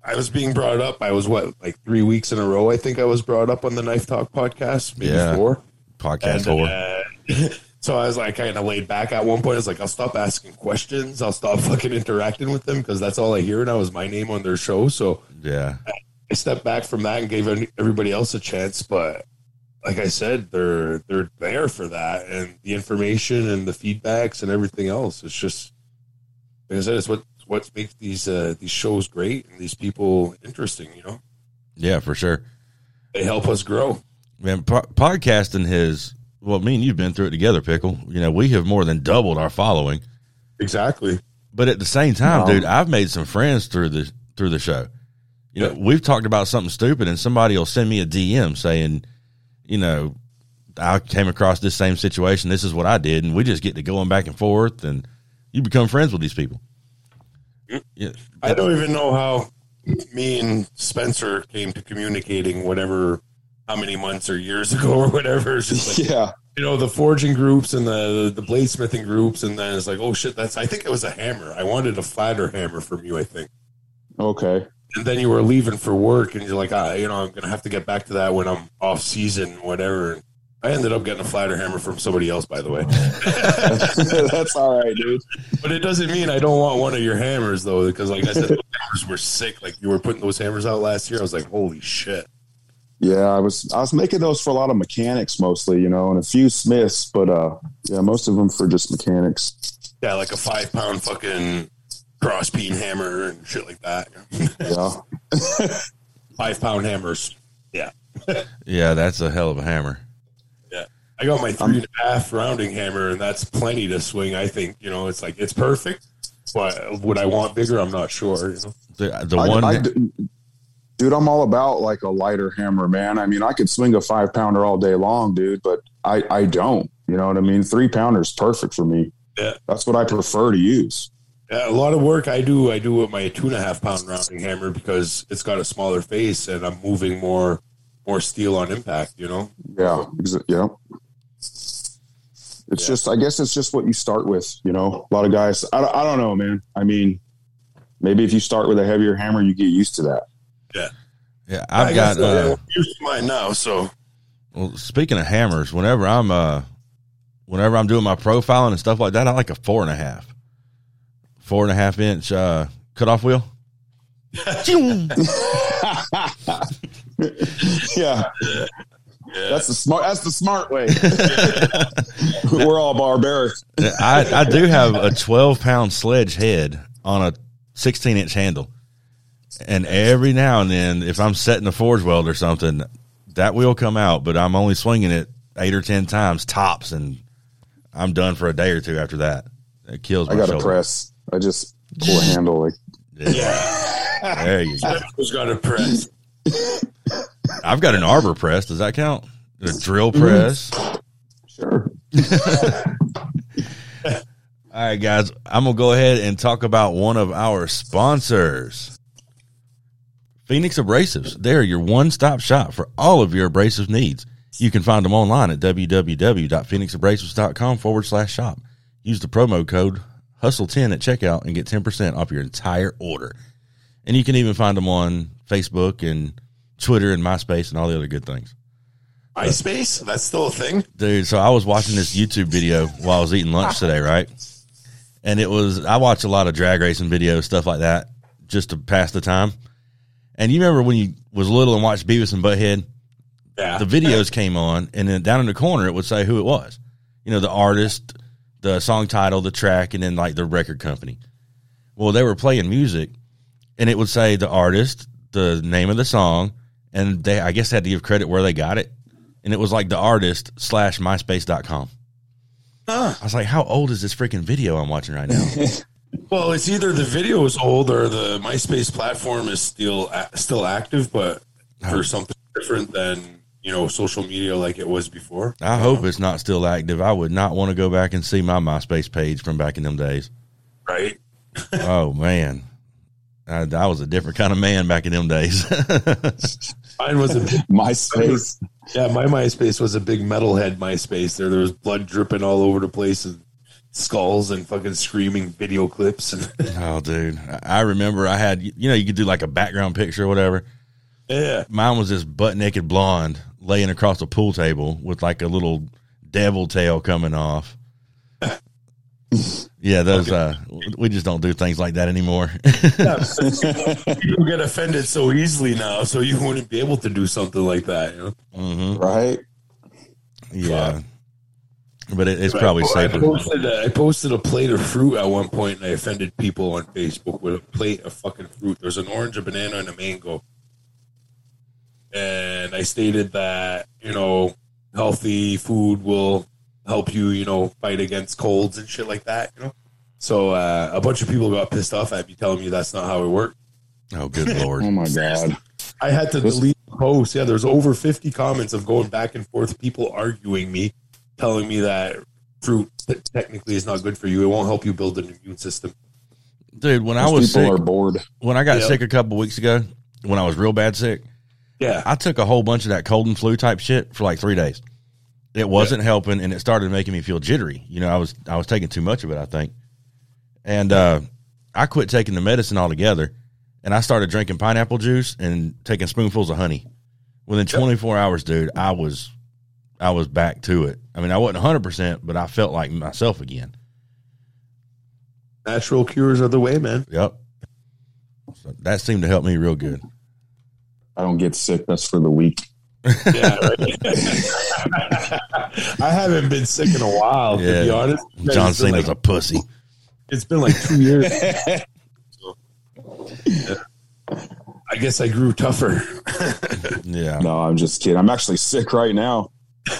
I was being brought up. I was what, like three weeks in a row. I think I was brought up on the Knife Talk podcast, maybe Yeah. four. Podcast And, four. uh, so I was like, kind of laid back at one point. I was like, I'll stop asking questions. I'll stop fucking interacting with them because that's all I hear now is my name on their show. So yeah. I stepped back from that and gave everybody else a chance. But like I said, they're they're there for that, and the information and the feedbacks and everything else. It's just like I said, it's what what makes these uh, these shows great and these people interesting. You know, Yeah, for sure. they help us grow. Man, po- podcasting has, well, me and you've been through it together, Pickle. You know, we have more than doubled our following. Exactly. But at the same time, Wow. dude, I've made some friends through the through the show. You know, we've talked about something stupid, and somebody will send me a DM saying, you know, I came across this same situation. This is what I did, and we just get to going back and forth, and you become friends with these people. Yeah, I don't even know how me and Spencer came to communicating. Whatever, how many months or years ago or whatever. It's just like Yeah. you know the forging groups and the the bladesmithing groups, and then it's like, oh shit, that's. I think it was a hammer. I wanted a flatter hammer from you. I think. Okay. and then you were leaving for work and you're like ah, you know i'm gonna have to get back to that when i'm off season whatever and i ended up getting a flatter hammer from somebody else by the way That's all right, dude. but it doesn't mean i don't want one of your hammers though because like i said those hammers were sick like you were putting those hammers out last year i was like holy shit Yeah, I was I was making those for a lot of mechanics mostly, you know, and a few smiths, but uh yeah, most of them for just mechanics. yeah like a five pound fucking cross peen hammer and shit like that Yeah. five pound hammers yeah yeah, that's a hell of a hammer. Yeah. I got my three and a half rounding hammer, and that's plenty to swing. I think you know it's like it's perfect. But would I want bigger? I'm not sure. You know? The, the I- one, I d- dude, I'm all about like a lighter hammer, man. I mean, I could swing a five pounder all day long, dude, but I, I don't. You know what I mean? Three pounder is perfect for me. Yeah. That's what I prefer to use. Yeah, a lot of work I do. I do with my two and a half pound rounding hammer because it's got a smaller face, and I'm moving more more steel on impact. You know. Yeah. Exa- yeah. It's Yeah. just, I guess it's just what you start with. You know, a lot of guys, I, don't- I don't know, man. I mean, maybe if you start with a heavier hammer, you get used to that. yeah, yeah I've I got. guess, uh, Uh, used to mine now, so well, speaking of hammers, whenever I'm uh, whenever I'm doing my profiling and stuff like that, I like a four and a half, four and a half inch uh, cutoff wheel. yeah. Yeah. That's the smart, that's the smart way. We're all barbaric. I, I do have a 12 pound sledge head on a 16 inch handle. And every now and then, if I'm setting a forge weld or something, that will come out, but I'm only swinging it eight or 10 times tops, and I'm done for a day or two after that. It kills my I got to shoulder. press. I just pull a handle like yeah. There you go. Who's got a press? I've got an arbor press. Does that count? A Mm-hmm. drill press. sure. All right, guys, I'm going to go ahead and talk about one of our sponsors. Phoenix Abrasives. They're your one stop shop for all of your abrasive needs. You can find them online at www.phoenixabrasives.com forward slash shop. Use the promo code HUSTLE10 at checkout and get 10% off your entire order. And you can even find them on Facebook and Twitter and MySpace and all the other good things. MySpace? That's still a thing. Dude, so I was watching this YouTube video while I was eating lunch today, right? And it was I watch a lot of drag racing videos, stuff like that, just to pass the time. And you remember when you was little and watched Beavis and Butthead? Yeah. The videos came on, and then down in the corner it would say who it was. You know, the artist, the song title, the track, and then like the record company. Well, they were playing music, and it would say the artist, the name of the song, and they I guess they had to give credit where they got it. And it was like the artist slash myspace.com. Huh. I was like, how old is this freaking video I'm watching right now? Well, it's either the video is old or the MySpace platform is still still active, but for something different than you know social media like it was before. I hope it's not still active. I would not want to go back and see my MySpace page from back in them days. Right? oh man, I, I was a different kind of man back in them days. Mine was a big, MySpace. yeah. My MySpace was a big metalhead MySpace. There, there was blood dripping all over the place, and skulls and fucking screaming video clips and Oh, dude, I I remember I had you know you could do like a background picture or whatever. yeah. Mine was this butt naked blonde laying across a pool table with like a little devil tail coming off. Yeah, those uh we just don't do things like that anymore. People get offended so easily now, so you wouldn't be able to do something like that. You know? hmm right? Yeah. But it, it's probably I, safer. I posted, a, I posted a plate of fruit at one point, and I offended people on Facebook with a plate of fucking fruit. There's an orange, a banana, and a mango, and I stated that you know healthy food will help you, you know, fight against colds and shit like that. You know, so uh, a bunch of people got pissed off at me, telling me that's not how it worked. Oh, good lord. Oh my god. I had to This- delete the post. Yeah, there's over 50 comments of going back and forth, people arguing me, telling me that fruit t- technically is not good for you. It won't help you build an immune system. Dude, when I Those was people sick, are bored. when I got Yeah. sick a couple weeks ago, when I was real bad sick, Yeah. I took a whole bunch of that cold and flu type shit for like three days. It wasn't helping, and it started making me feel jittery. You know, I was I was taking too much of it, I think, and uh, I quit taking the medicine altogether, and I started drinking pineapple juice and taking spoonfuls of honey. Within 24 hours, dude, I was I was back to it. I mean, I wasn't 100, percent but I felt like myself again. Natural cures are the way, man. Yep, so that seemed to help me real good. I don't get sick. That's for the weak. Yeah. I haven't been sick in a while, to Yeah. be honest. John It's Cena's like, a pussy. it's been like two years. yeah I guess I grew tougher. Yeah, No, I'm just kidding. I'm actually sick right now.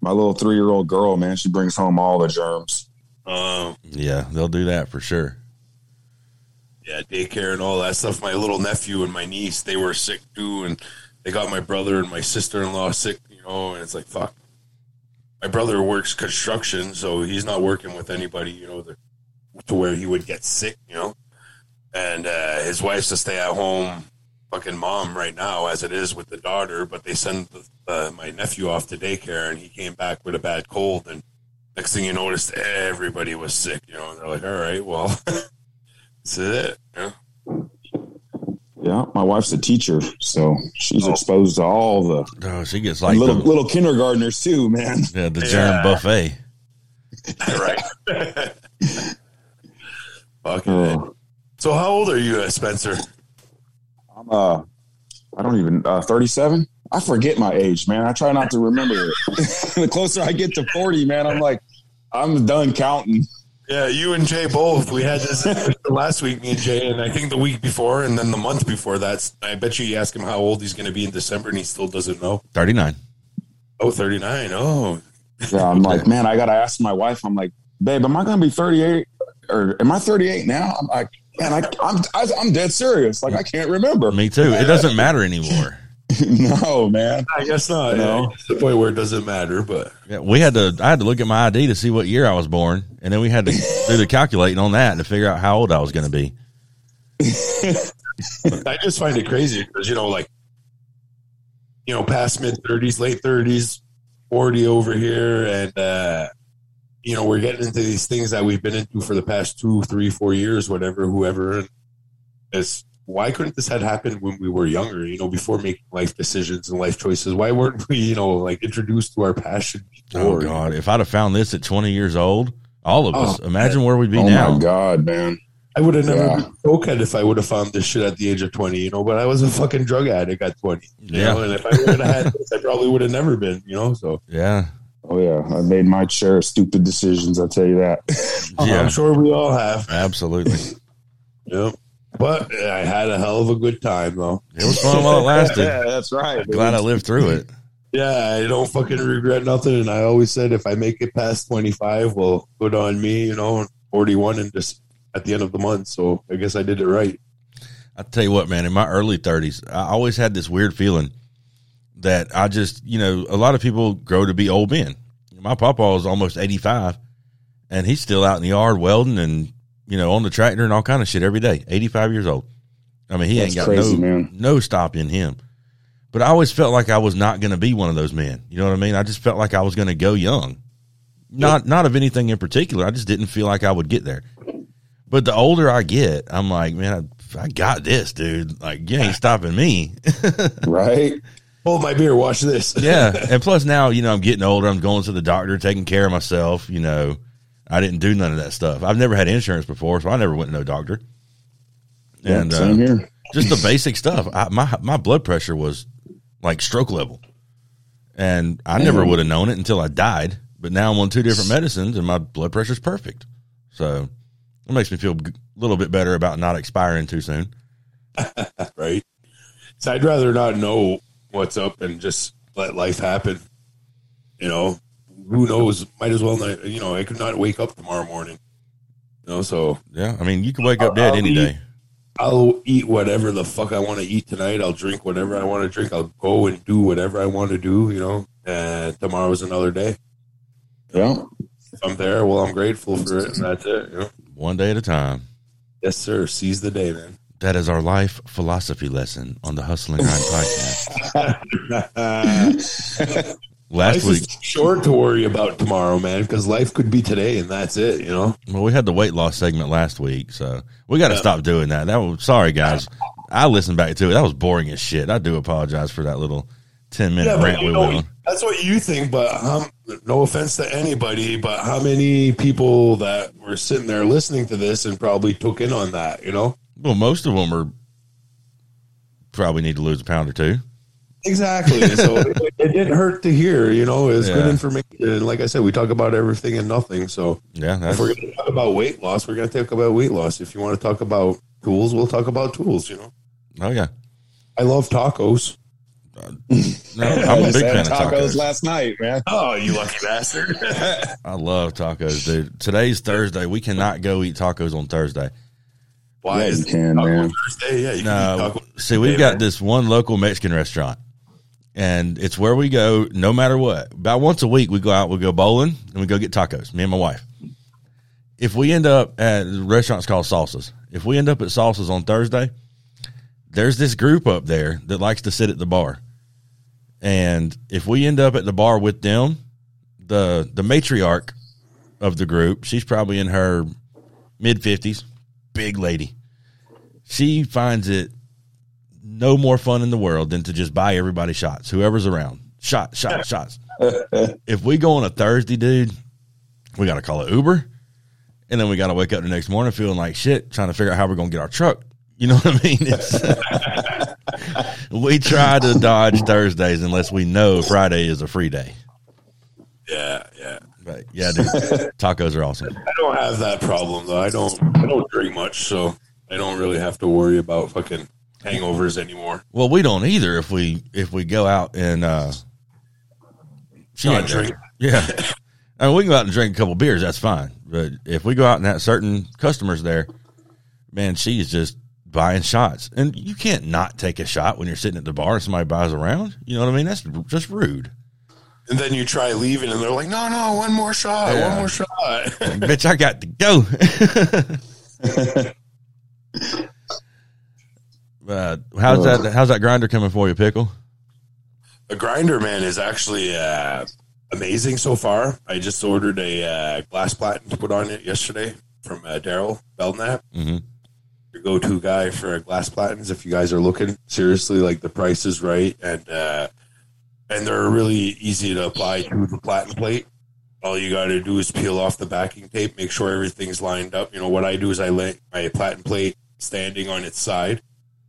My little three year old girl, man, she brings home all the germs. Um, yeah, they'll do that for sure. yeah, daycare and all that stuff. My little nephew and my niece, they were sick too, and they got my brother and my sister in law sick. You know, and it's like fuck. My brother works construction, so he's not working with anybody. You know, to where he would get sick. You know, and uh, his wife's a stay at home fucking mom right now, as it is with the daughter. But they send the, my nephew off to daycare, and he came back with a bad cold. And next thing you noticed, everybody was sick. You know, and they're like, "All right, well." This is it. Yeah. Yeah, my wife's a teacher, so she's Oh. exposed to all the Oh, she gets like little the, little kindergartners too, man. yeah, the Yeah. germ buffet. right. Fucking Oh, A. So how old are you, uh, Spencer? I'm uh, I don't even uh, 37. I forget my age, man. I try not to remember it. the closer I get to 40, man, I'm like, I'm done counting. Yeah, you and Jay both. We had this last week, me and Jay, and I think the week before, and then the month before that. I bet you you ask him how old he's going to be in December, and he still doesn't know. 39. Oh, 39. Oh, Yeah, I'm like, man, I gotta ask my wife. I'm like, babe, am I gonna be 38 or am I 38 now? I'm like, man, I, I'm I, I'm dead serious. Like, I can't remember. Me too. It doesn't matter anymore. no, man. I guess not. No. Yeah, it's the point where it doesn't matter, but Yeah, we had to. I had to look at my ID to see what year I was born, and then we had to do the calculating on that to figure out how old I was going to be. I just find it crazy because you know, like, you know, past mid thirties, late thirties, forty over here, and uh, you know, we're getting into these things that we've been into for the past two, three, four years, whatever, whoever. Is why couldn't this had happened when we were younger? You know, before making life decisions and life choices. Why weren't we, you know, like introduced to our passion? Oh before? God! If I'd have found this at 20 years old, all of oh, us, Oh, imagine where we'd be oh now. my god, man. I would have never Yeah. been cokehead if I would have found this shit at the age of 20, you know, but I was a fucking drug addict at 20. You Yeah. know, and if I would have had this, I probably would have never been, you know, so Yeah, Oh yeah, I made my share of stupid decisions. I'll tell you that. yeah, I'm sure we all have. absolutely. Yep. But I had a hell of a good time, though. It was fun while it lasted. yeah, that's right. Glad I lived through it. Yeah, I don't fucking regret nothing. And I always said if I make it past 25, well, good on me, you know, 41 and just at the end of the month. So I guess I did it right. I tell you what, man, in my early 30s, I always had this weird feeling that I just, you know, a lot of people grow to be old men. My papa is almost 85 and he's still out in the yard welding and, you know, on the tractor and all kind of shit every day. 85 years old. I mean, he That's ain't got crazy, no, man. no stop in him. But I always felt like I was not going to be one of those men. You know what I mean? I just felt like I was going to go young. Not not of anything in particular. I just didn't feel like I would get there. But the older I get, I'm like, man, I, I got this, dude. Like, you ain't stopping me. right? Hold my beer. Watch this. yeah. And plus now, you know, I'm getting older. I'm going to the doctor, taking care of myself. You know, I didn't do none of that stuff. I've never had insurance before, so I never went to no doctor. Yeah, And same uh, here. just the basic stuff. I, my my blood pressure was like stroke level, and I never would have known it until I died. But now I'm on two different medicines, and my blood pressure's perfect. So it makes me feel a little bit better about not expiring too soon. right? So I'd rather not know what's up and just let life happen. You know, who knows? Might as well not. You know, I could not wake up tomorrow morning. You know, so Yeah, I mean, you can wake up dead I'll any eat- day. I'll eat whatever the fuck I want to eat tonight. I'll drink whatever I want to drink. I'll go and do whatever I want to do. You know, and tomorrow's another day. Yeah. If I'm there, well, I'm grateful for it, and that's it. You know, One day at a time. yes, sir. Seize the day, man. That is our life philosophy lesson on the Hustling Grind podcast. Last Life week, is short to worry about tomorrow, man, because life could be today, and that's it. You know. well, we had the weight loss segment last week, so we got to stop doing that. That was sorry, guys. I listened back to it. That was boring as shit. I do apologize for that little ten minute Yeah, rant we know, went on. that's what you think. But um, no offense to anybody, but how many people that were sitting there listening to this and probably took in on that? You know, Well, most of them are probably need to lose a pound or two. Exactly. so it, it didn't hurt to hear. You know, it's good information. And like I said, we talk about everything and nothing. So Yeah, if that's we're going to talk about weight loss, we're going to talk about weight loss. If you want to talk about tools, we'll talk about tools. You know, oh yeah. I love tacos. Uh, no, I'm a I big had fan of tacos. last night, man. Oh, you lucky bastard! I love tacos, dude. Today's Thursday. We cannot go eat tacos on Thursday. Why Yeah, is you can, Taco man. Thursday? Yeah, you can eat No, see, we've Thursday, got man. this one local Mexican restaurant, and it's where we go no matter what. About once a week, we go out, we go bowling, and we go get tacos. Me and my wife. If we end up at the restaurant's called Salsas. If we end up at Salsas on Thursday, there's this group up there that likes to sit at the bar, and if we end up at the bar with them, the the matriarch of the group, she's probably in her mid fifties, big lady she finds it no more fun in the world than to just buy everybody shots, whoever's around. Shot, shot, shots. if we go on a Thursday, dude, we got to call it Uber. And then we got to wake up the next morning feeling like shit, trying to figure out how we're going to get our truck. You know what I mean? We try to dodge Thursdays unless we know Friday is a free day. Yeah, yeah. But yeah, dude, tacos are awesome. I don't have that problem though. I don't. I don't drink much, so I don't really have to worry about fucking hangovers anymore. Well, we don't either if we if we go out and uh she Not ain't drink. Yeah. I mean we can go out and drink a couple beers, that's fine. But if we go out and have certain customers there, man, she is just buying shots. And you can't not take a shot when you're sitting at the bar and somebody buys around. You know what I mean? That's just rude. And then you try leaving, and they're like, "No, no, one more shot, Yeah. one more shot." Like, bitch, I got to go. uh, how's that how's that grinder coming for you, Pickle? the grinder man is actually uh, amazing so far. I just ordered a uh, glass platen to put on it yesterday from uh, Daryl Belknap. Mm-hmm. Your go-to guy for glass platens. If you guys are looking seriously, like the price is right, and uh, and they're really easy to apply to the platen plate. All you got to do is peel off the backing tape, make sure everything's lined up. You know what I do is I lay my platen plate standing on its side,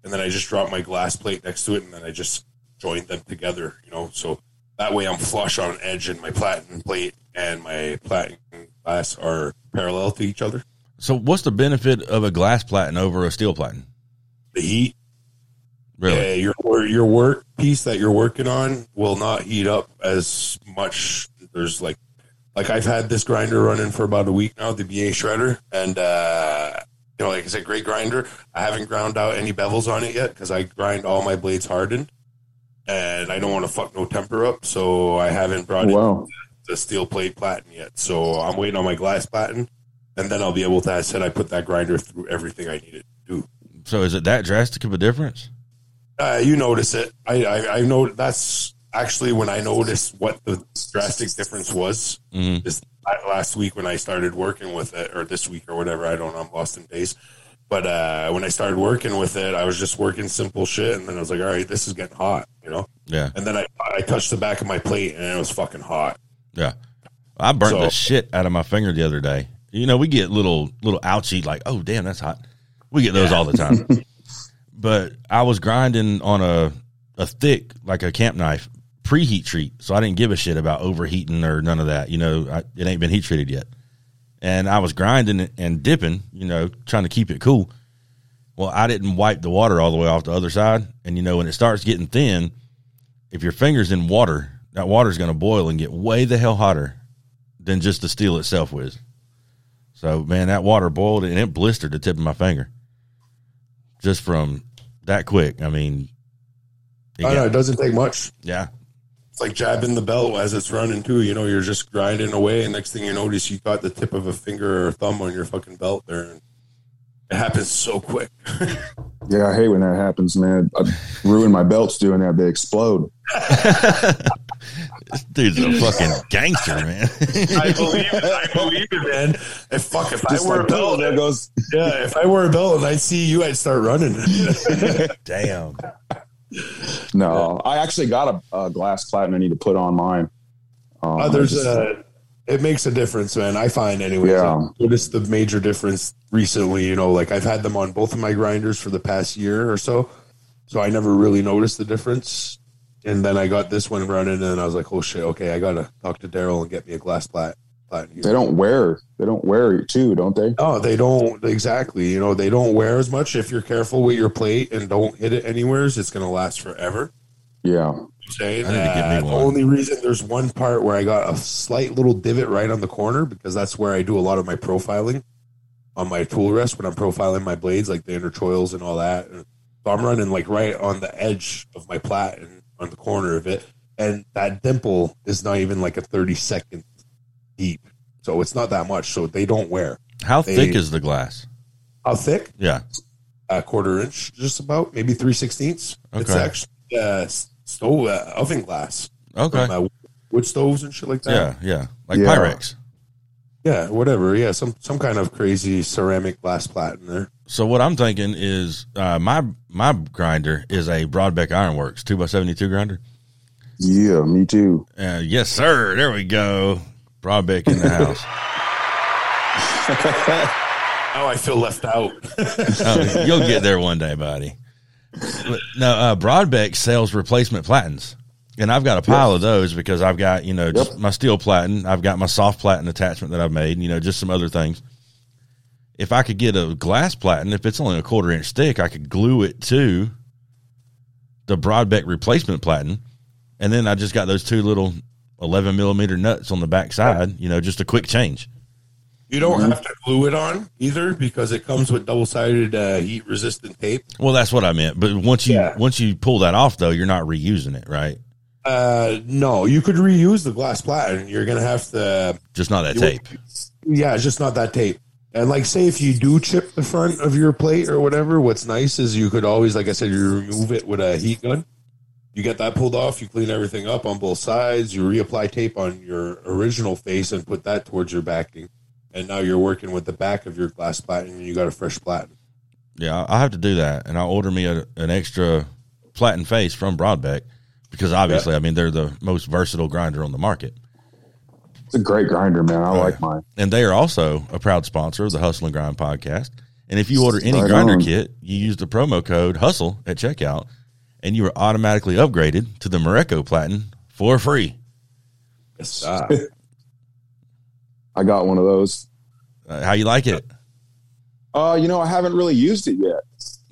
and then I just drop my glass plate next to it, and then I just join them together. You know, so that way I'm flush on an edge, and my platen plate and my platen glass are parallel to each other. So what's the benefit of a glass platen over a steel platen? The heat Really? Yeah, your your work piece that you're working on will not heat up as much. There's like like I've had this grinder running for about a week now, the BA shredder, and uh, you know, like I said, great grinder. I haven't ground out any bevels on it yet because I grind all my blades hardened, and I don't want to fuck no temper up, so I haven't brought in the steel plate platen yet. So I'm waiting on my glass platen, and then I'll be able to. I said I put that grinder through everything I needed to do. So is it that drastic of a difference? Uh, you notice it. I, I, I know that's actually when I noticed what the drastic difference was Mhm. this last week when I started working with it, or this week or whatever. I don't know. I'm lost in days. But uh, when I started working with it, I was just working simple shit, and then I was like, "All right, this is getting hot," you know. Yeah, And then I, I touched the back of my plate, and it was fucking hot. yeah. I burnt So- the shit out of my finger the other day. You know, we get little little ouchie like, oh damn, that's hot. We get those all the time. but I was grinding on a a thick like a camp knife preheat treat, so I didn't give a shit about overheating or none of that. You know, I, it ain't been heat treated yet. And I was grinding it and dipping, you know, trying to keep it cool. Well, I didn't wipe the water all the way off the other side, and you know, when it starts getting thin, if your finger's in water, that water's going to boil and get way the hell hotter than just the steel itself was. So, man, that water boiled and it blistered the tip of my finger just from that quick. I mean, I know it doesn't take much. yeah, like jabbing the belt as it's running too. You know, you're just grinding away, and next thing you notice, you got the tip of a finger or thumb on your fucking belt there. And it happens so quick. Yeah, I hate when that happens, man. I ruin my belts doing that. They explode. this dude's a fucking gangster, man. I believe it. I believe it, man. If fuck, if Just I wore like, a belt, there goes. yeah, if I wore a belt and I'd see you, I'd start running. Damn. No, I actually got a, a glass platinum I need to put on mine. Um, Uh, there's just- a, it makes a difference, man. I find anyway. Yeah. I've noticed the major difference recently. You know, like I've had them on both of my grinders for the past year or so, so I never really noticed the difference. And then I got this one running, and I was like, "Oh shit, okay, I gotta talk to Daryl and get me a glass plat." Plat here. they don't wear. They don't wear it too, don't they? Oh, they don't exactly. You know, they don't wear as much. If you're careful with your plate and don't hit it anywheres, it's gonna last forever. Yeah. saying. I need to get me Uh. The only reason there's one part where I got a slight little divot right on the corner because that's where I do a lot of my profiling on my tool rest when I'm profiling my blades, like the inner choils and all that. So I'm running like right on the edge of my plat and on the corner of it, and that dimple is not even like a 30 second deep, so it's not that much. So they don't wear. How They- thick is the glass? How thick? Yeah. A quarter inch, just about, maybe three sixteenths. It's actually uh, stove uh, oven glass Okay. from, uh, wood stoves and shit like that. Yeah, yeah. Like Yeah. Pyrex. Yeah, whatever. Yeah, some some kind of crazy ceramic glass plat in there. So what I'm thinking is uh, my my grinder is a Brodbeck Ironworks two x seventy two grinder. Yeah, me too. Uh, yes, sir. There we go. Brodbeck in the house. Oh, I feel left out. Oh, you'll get there one day, buddy. But, no, uh, Brodbeck sells replacement platens, and I've got a pile of those because I've got you know just Yep. my steel platen. I've got my soft platen attachment that I've made. You know, just some other things. If I could get a glass platen, if it's only a quarter inch thick, I could glue it to the Brodbeck replacement platen, and then I just got those two little eleven millimeter nuts on the back side. You know, just a quick change. You don't have to glue it on either because it comes with double sided uh, heat resistant tape. Well, that's what I meant. But once you Yeah. once you pull that off, though, you're not reusing it, right? Uh, no, you could reuse the glass plat, and you're gonna have to. Just not that tape. Yeah, it's just not that tape. And like, say if you do chip the front of your plate or whatever, what's nice is you could always, like I said, you remove it with a heat gun. You get that pulled off, you clean everything up on both sides, you reapply tape on your original face and put that towards your backing. And now you're working with the back of your glass platen and you got a fresh platen. Yeah, I'll- I'll have to do that, and I'll order me a, an extra platen face from Brodbeck because obviously, I mean, they're the most versatile grinder on the market, It's a great grinder, man. I Oh, like yeah. mine. and they are also a proud sponsor of the Hustle and Grind podcast. And if you order any Right grinder on. kit, you use the promo code Hustle at checkout, and you were automatically upgraded to the Morocco Platen for free. Yes. Ah. I got one of those. Uh, how you like it? Uh, you know, I haven't really used it yet,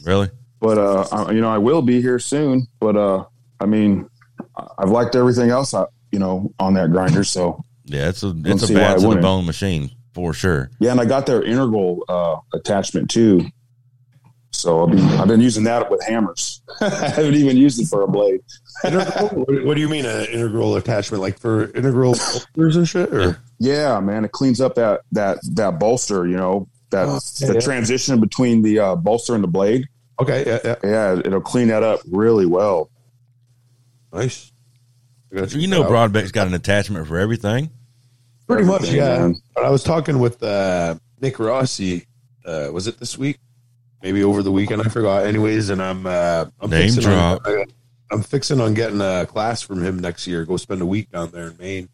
Really? but uh, I, you know, I will be here soon. But uh, I mean, I- I've liked everything else, I, you know, on that grinder. So Yeah, it's a it's a bad to the bone machine for sure. yeah, and I got their integral uh, attachment too. So I've been I've been using that with hammers. I haven't even used it for a blade. integral? What, what do you mean an integral attachment? Like for integral bolsters and shit? Or? Yeah, man, it cleans up that that that bolster. You know that Oh, yeah, the yeah. transition between the uh, bolster and the blade. Okay, yeah, yeah. Yeah, it'll clean that up really well. Nice. you know, Brodbeck's got an attachment for everything. Pretty much, yeah. man. I was talking with uh, Nick Rossi. Uh, was it this week? Maybe over the weekend. I forgot. Anyways, and I'm uh, I'm Name fixing drop. On, I'm fixing on getting a class from him next year. Go spend a week down there in Maine.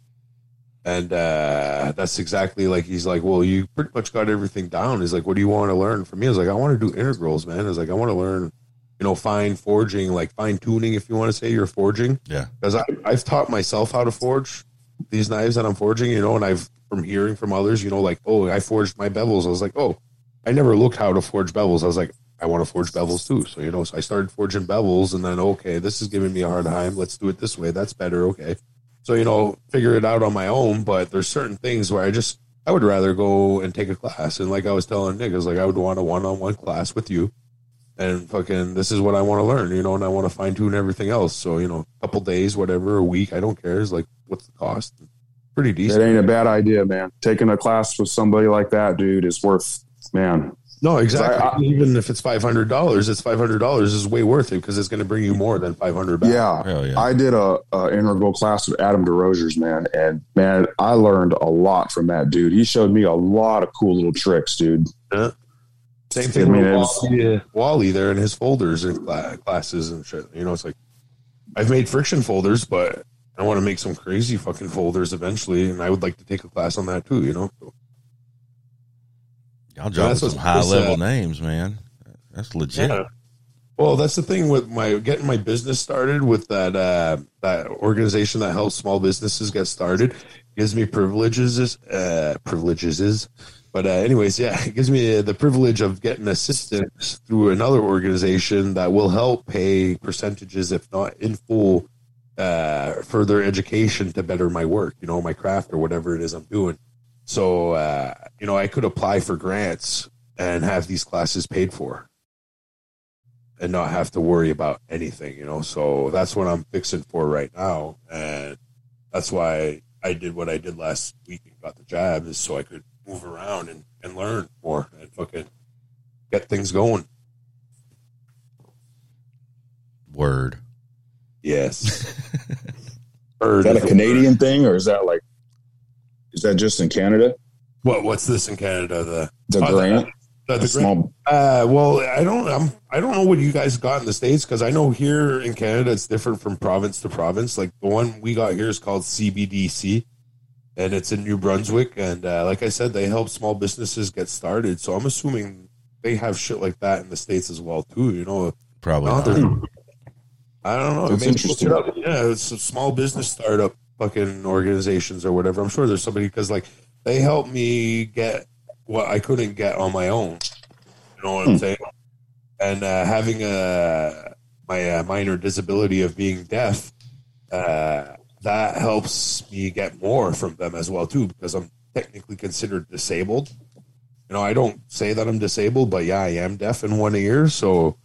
And uh, that's exactly like he's like, well, you pretty much got everything down. He's like, what do you want to learn from me? I was like, I want to do integrals, man. I was like, I want to learn, you know, fine forging, like fine tuning, if you want to say you're forging Yeah. because I've taught myself how to forge these knives that I'm forging, you know, and I've from hearing from others, you know, like, oh, I forged my bevels. I was like, oh, I never looked how to forge bevels. I was like, I want to forge bevels too. So, you know, so I started forging bevels and then, okay, this is giving me a hard time. Let's do it this way. That's better. Okay. So, you know, figure it out on my own. But there's certain things where I just, I would rather go and take a class. And like I was telling Nick, I was like, I would want a one on one class with you and fucking this is what I want to learn, you know, and I want to fine tune everything else. So, you know, a couple days, whatever, a week, I don't care. Is like, what's the cost? Pretty decent. It ain't a bad idea, man. Taking a class with somebody like that, dude, is worth, man. No, exactly. I- I- Even if it's five hundred dollars, it's five hundred dollars is way worth it because it's going to bring you more than five hundred back. Yeah. Yeah. I did a, a integral class with Adam DesRosiers, man, and man, I learned a lot from that dude. He showed me a lot of cool little tricks, dude. Same I thing mean, with Wally, uh, Wally there in his folders and classes and shit. You know, it's like I've made friction folders, but I want to make some crazy fucking folders eventually, and I would like to take a class on that too. You know, So, Y'all dropping some high level what's, uh, names, man. That's legit. Yeah. Well, that's the thing with my getting my business started with that uh, that organization that helps small businesses get started gives me privileges. Uh, privileges is, but uh, anyways, yeah, it gives me the privilege of getting assistance through another organization that will help pay percentages, if not in full, uh, further education to better my work. You know, my craft or whatever it is I'm doing. So, uh, you know, I could apply for grants and have these classes paid for and not have to worry about anything, you know. So that's what I'm fixing for right now. And that's why I did what I did last week and got the job is so I could move around and, and learn more and fucking get things going. Word. Yes. Is that a Canadian thing, or is that like, is that just in Canada? What what's this in Canada? The The Oh, grant, the, the, the small. Uh, well, I don't. I'm, I don't know what you guys got in the states because I know here in Canada it's different from province to province. Like the one we got here is called CBDC, and it's in New Brunswick. And uh, like I said, they help small businesses get started. So I'm assuming they have shit like that in the states as well too. You know, Probably No, not. they're- I don't know. That's Maybe interesting. it up. Yeah, it's a small business startup fucking organizations or whatever. I'm sure there's somebody because like they helped me get what I couldn't get on my own. You know what I'm Hmm. saying? And uh, having a my uh, minor disability of being deaf, uh, that helps me get more from them as well too because I'm technically considered disabled. You know, I don't say that I'm disabled, but yeah, I am deaf in one ear, so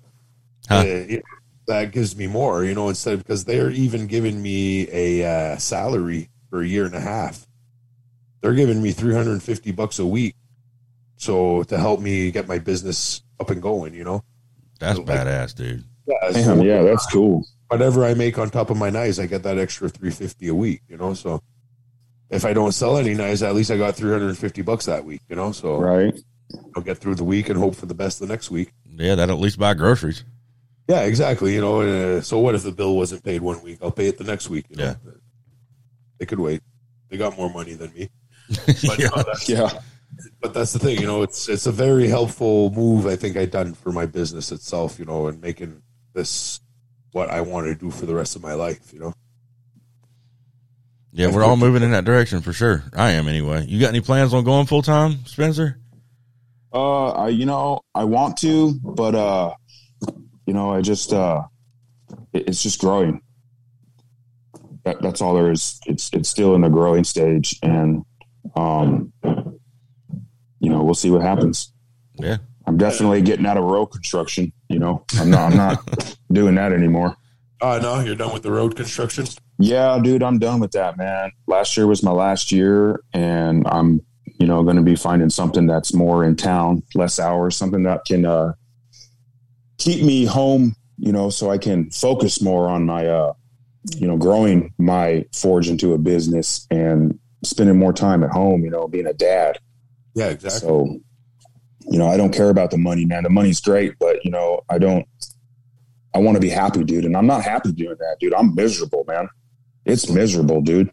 Huh. uh, it- that gives me more. You know, instead because they're even giving me a uh, salary for a year and a half. They're giving me 350 bucks a week, so to help me get my business up and going. You know, That's Like- badass, dude. yeah, Damn, so yeah, that's cool. whatever I make on top of my knives, I get that extra 350 a week. You know, so if I don't sell any knives, at least I got 350 bucks that week. You know, so Right? I'll get through the week and hope for the best the next week. Yeah, that'll at least buy groceries. Yeah, exactly. You know, uh, so what if the bill wasn't paid one week? I'll pay it the next week. You know? Yeah. they could wait. They got more money than me. But, Yeah. no, Yeah. but that's the thing. You know, it's it's a very helpful move. I think I done for my business itself. You know, and making this what I want to do for the rest of my life. You know. Yeah, we're all moving in that direction for sure. I am anyway. You got any plans on going full time, Spencer? Uh, I, you know, I want to, but uh, you know, I just uh, it, it's just growing. That, that's all there is. It's it's still in the growing stage, and um, you know, we'll see what happens. Yeah. I'm definitely getting out of road construction. You know, I'm not. I'm not doing that anymore. Oh no, you're done with the road construction. Yeah, dude, I'm done with that, man. Last year was my last year, and I'm, you know, going to be finding something that's more in town, less hours, something that can uh, keep me home, you know, so I can focus more on my uh, you know, growing my forge into a business and spending more time at home, you know, being a dad. Yeah, exactly. So, you know, I don't care about the money, man. The money's great, but you know, I don't. I want to be happy, dude, and I'm not happy doing that, dude. I'm miserable, man. It's miserable, dude.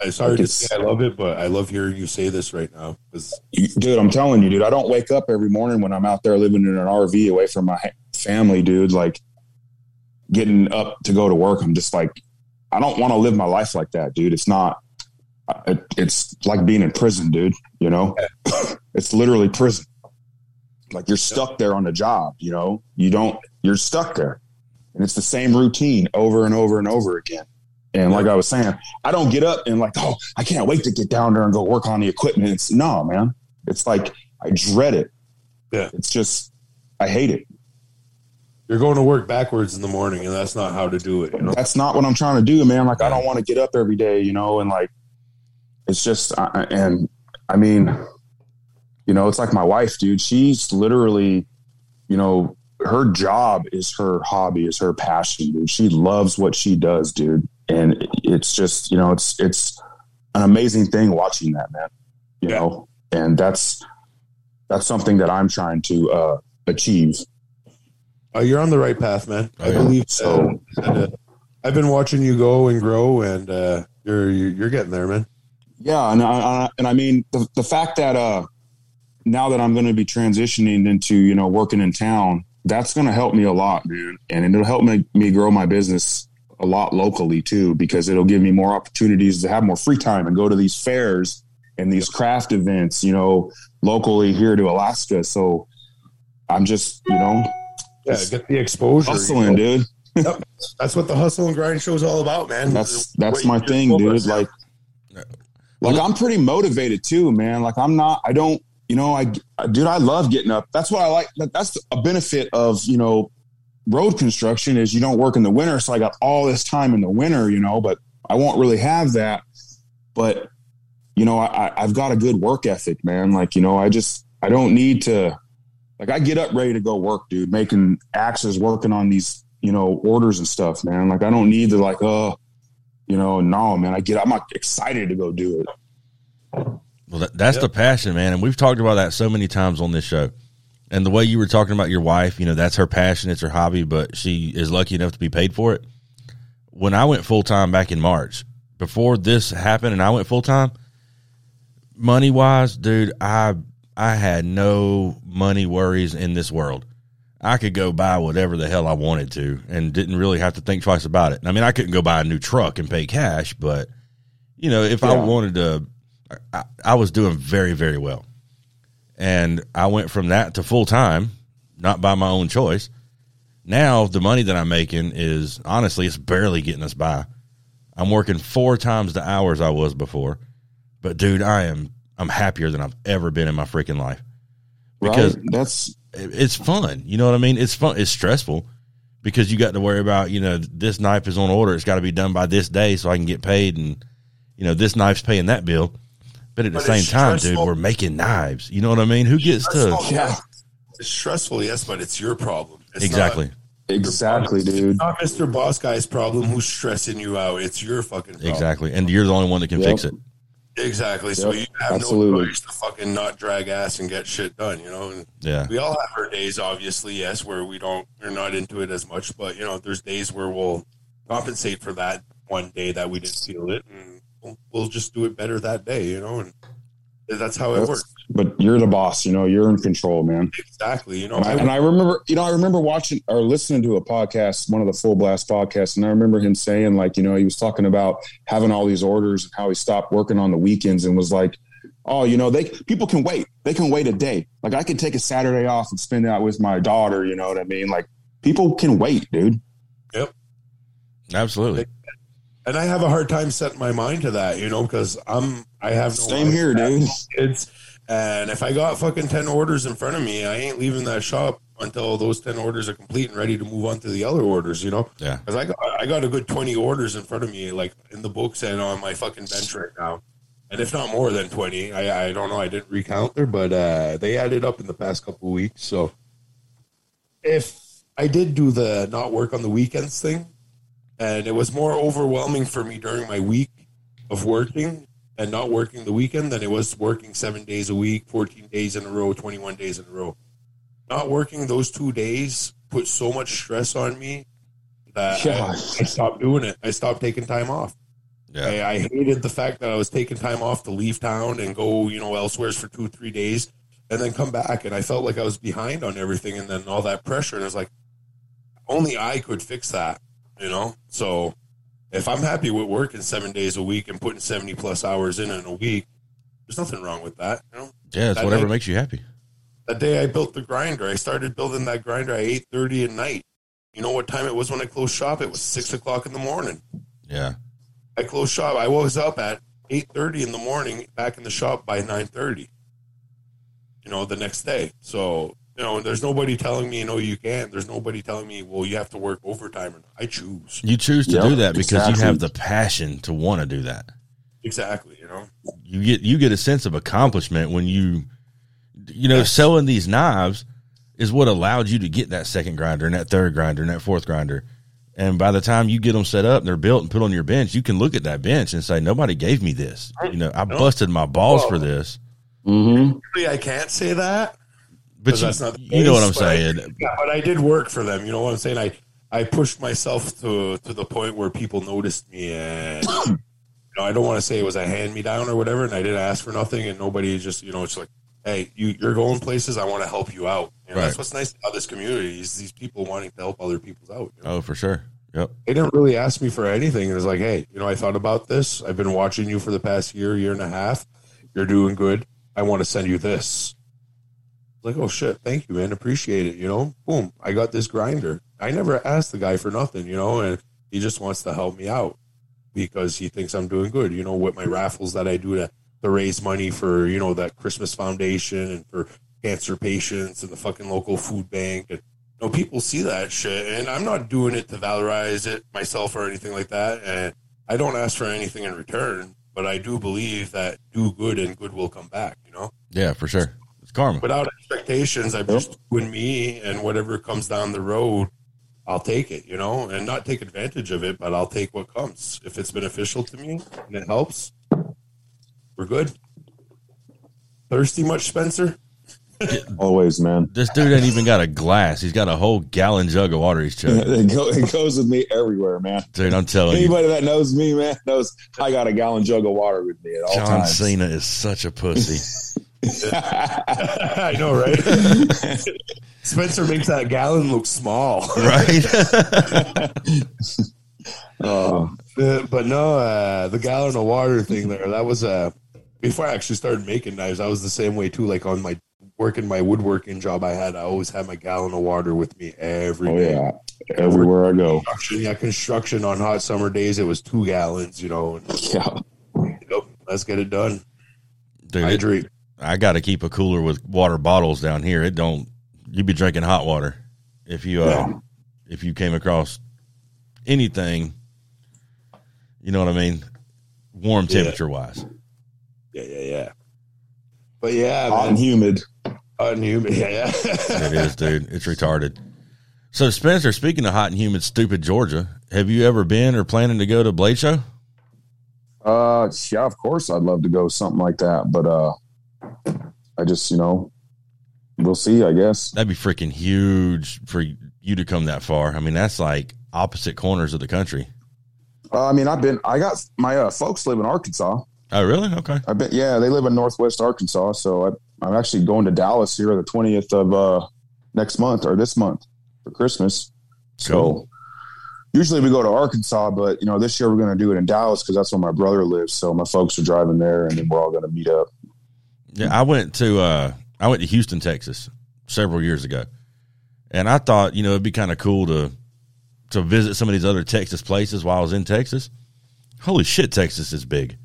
It's hard to say I love it, but I love hearing you say this right now. Dude, I'm telling you, dude, I don't wake up every morning when I'm out there living in an RV away from my family, dude. Like getting up to go to work, I'm just like, I don't want to live my life like that, dude. It's not. It, it's like being in prison, dude. You know, it's literally prison. Like you're stuck there on the job. You know, you don't. You're stuck there, and it's the same routine over and over and over again. And like I was saying, I don't get up and like, oh, I can't wait to get down there and go work on the equipment. It's no, man. It's like I dread it. Yeah. It's just I hate it. You're going to work backwards in the morning, and that's not how to do it. You know? That's not what I'm trying to do, man. Like I don't want to get up every day, you know, and like it's just and I mean, you know, it's like my wife, dude. She's literally, you know, her job is her hobby, is her passion, dude. She loves what she does, dude. And it's just you know it's it's an amazing thing watching that man you yeah. know? And that's that's something that i'm trying to uh achieve. Uh, you're on the right path man. I believe so. Uh, i've been watching you go and grow and uh you're you're getting there man yeah and i, and I mean the, the fact that uh now that i'm going to be transitioning into you know working in town that's going to help me a lot man and it'll help me, me grow my business a lot locally too, because it'll give me more opportunities to have more free time and go to these fairs and these craft events, you know, locally here to Alaska. So I'm just, you know, yeah, get the exposure. Hustling, you know? dude. yep. That's what the hustle and grind show is all about, man. That's that's my thing, dude. Like, like I'm pretty motivated too, man. Like I'm not. I don't. You know, I dude, I love getting up. That's what I like. That's a benefit of you know road construction is you don't work in the winter. So I got all this time in the winter, you know, but I won't really have that. But, you know, I, I've got a good work ethic, man. Like, you know, I just, I don't need to, like, I get up ready to go work, dude, making axes, working on these, you know, orders and stuff, man. Like, I don't need to, like, oh, you know, no, man, I get, I'm not excited to go do it. Well, that, that's yep. the passion, man. And we've talked about that so many times on this show. And the way you were talking about your wife, you know, that's her passion, it's her hobby, but she is lucky enough to be paid for it. When I went full time back in March, before this happened and I went full time, money wise, dude, I I had no money worries in this world. I could go buy whatever the hell I wanted to and didn't really have to think twice about it. I mean, I couldn't go buy a new truck and pay cash, but you know, if yeah. I wanted to, I, I was doing very, very well. And I went from that to full time, not by my own choice. Now the money that I'm making is honestly, it's barely getting us by. I'm working four times the hours I was before, but dude, I am I'm happier than I've ever been in my freaking life because right. that's it's fun. You know what I mean? It's fun. It's stressful because you got to worry about you know this knife is on order. It's got to be done by this day so I can get paid, and you know this knife's paying that bill. But at the same time, dude, we're making knives. You know what I mean? Who gets to? Yeah, it's stressful, yes, but it's your problem. It's exactly. Not, exactly, dude. It's not Mr. Boss Guy's problem who's stressing you out. It's your fucking problem. Exactly, and you're the only one that can yep. fix it. Exactly. Yep. So you have Absolutely. no choice to fucking not drag ass and get shit done. You know. And yeah. We all have our days, obviously, yes, where we don't, we're not into it as much. But you know, there's days where we'll compensate for that one day that we didn't feel it, and we'll, we'll just do it better that day. You know, and that's how it that's, works. But you're the boss, you know, you're in control, man. Exactly. You know, and I, and I, remember, you know, I remember watching or listening to a podcast, one of the full blast podcasts, and I remember him saying, like, you know, he was talking about having all these orders and how he stopped working on the weekends and was like, oh, you know, they people can wait. They can wait a day. Like I could take a Saturday off and spend that with my daughter. You know what I mean? Like people can wait, dude. Yep. Absolutely and I have a hard time setting my mind to that, you know, because I'm I have no same here, dude. Kids, and if I got fucking ten orders in front of me, I ain't leaving that shop until those ten orders are complete and ready to move on to the other orders, you know. Yeah, because I got I got a good twenty orders in front of me, like in the books and on my fucking bench right now, and if not more than twenty, I I don't know, I didn't recount there, but uh, they added up in the past couple weeks. So if I did do the not work on the weekends thing, and it was more overwhelming for me during my week of working and not working the weekend than it was working seven days a week, 14 days in a row, 21 days in a row. Not working those two days put so much stress on me that Yeah. I, I stopped doing it. I stopped taking time off. Yeah. I, I hated the fact that I was taking time off to leave town and go, you know, elsewhere for two, three days and then come back. And I felt like I was behind on everything and then all that pressure. And I was like, only I could fix that, you know? So if I'm happy with working seven days a week and putting 70 plus hours in in a week, there's nothing wrong with that, you know? Yeah, it's That whatever day- makes you happy. That day I built the grinder, I started building that grinder at 8.30 at night. You know what time it was when I closed shop? It was 6 o'clock in the morning. Yeah. I closed shop. I was up at eight thirty in the morning, back in the shop by nine thirty. You know, the next day. So you know, there's nobody telling me no, you can't. There's nobody telling me, well, you have to work overtime. I choose You choose to Yep, do that because you have the passion to want to do that. exactly. You know, You get you get a sense of accomplishment when you you know, selling these knives is what allowed you to get that second grinder and that third grinder and that fourth grinder. And by the time you get them set up and they're built and put on your bench, you can look at that bench and say, "Nobody gave me this." You know, I No. busted my balls Well, for this. Mm-hmm. Really, I can't say that. But you, that's not you know what I'm but I- saying. Yeah, but I did work for them. You know what I'm saying? I I pushed myself to to the point where people noticed me, and you know, I don't want to say it was a hand me down or whatever, and I didn't ask for nothing, and nobody just you know, it's like, hey, you you're going places, I want to help you out. And Right. that's what's nice about this community is these people wanting to help other people out. You know? Oh, for sure. Yep. They didn't really ask me for anything. It was like, hey, you know, I thought about this. I've been watching you for the past year, year and a half. You're doing good. I want to send you this. Like, oh shit, thank you, man. Appreciate it. You know, boom, I got this grinder. I never asked the guy for nothing, you know, and he just wants to help me out because he thinks I'm doing good. You know, with my raffles that I do to, to raise money for, you know, that Christmas Foundation and for cancer patients and the fucking local food bank. And, you know, people see that shit, and I'm not doing it to valorize it myself or anything like that. And I don't ask for anything in return, but I do believe that do good and good will come back, you know? Yeah, for sure. It's karma. without expectations. I'm just doing me, and whatever comes down the road, I'll take it, you know, and not take advantage of it, but I'll take what comes. If it's beneficial to me and it helps, we're good. Thirsty much, Spencer? Always, man. This dude ain't even got a glass. He's got a whole gallon jug of water he's chugging. It, go, it goes with me everywhere, man. Dude, I'm telling you, Anybody that knows me, man, knows I got a gallon jug of water with me at all John times. Cena is such a pussy. I know, right? Spencer makes that gallon look small. right? Oh, Uh, but no, uh, the gallon of water thing there, that was uh, before I actually started making knives, I was the same way too. Like on my working my woodworking job I had, I always had my gallon of water with me every oh day. yeah. Everywhere I go. Construction, yeah, construction on hot summer days, it was two gallons, you know. And, Yeah. yep, let's get it done. Dude, it- Hydrate. I got to keep a cooler with water bottles down here. It don't. You'd be drinking hot water if you uh, Yeah. if you came across anything. You know what I mean? Warm Yeah. temperature wise. Yeah, yeah, yeah. But yeah, Hot man, and humid. hot and humid. Yeah, yeah. It is, dude. It's retarded. So Spencer, speaking of hot and humid, stupid Georgia, have you ever been or planning to go to Blade Show? Uh, yeah, of course I'd love to go something like that, but uh, I just you know, we'll see. I guess. That'd be freaking huge for you to come that far. I mean, that's like opposite corners of the country. Uh, I mean, I've been. I got my uh, folks live in Arkansas. Oh, really? Okay. I've been. Yeah, they live in Northwest Arkansas. So I, I'm actually going to Dallas here the 20th of uh, next month or this month for Christmas. So Cool. usually we go to Arkansas, but you know this year we're going to do it in Dallas because that's where my brother lives. So my folks are driving there, and then we're all going to meet up. Yeah, I went to uh I went to Houston, Texas several years ago. And I thought, you know, it'd be kind of cool to to visit some of these other Texas places while I was in Texas. Holy shit, Texas is big.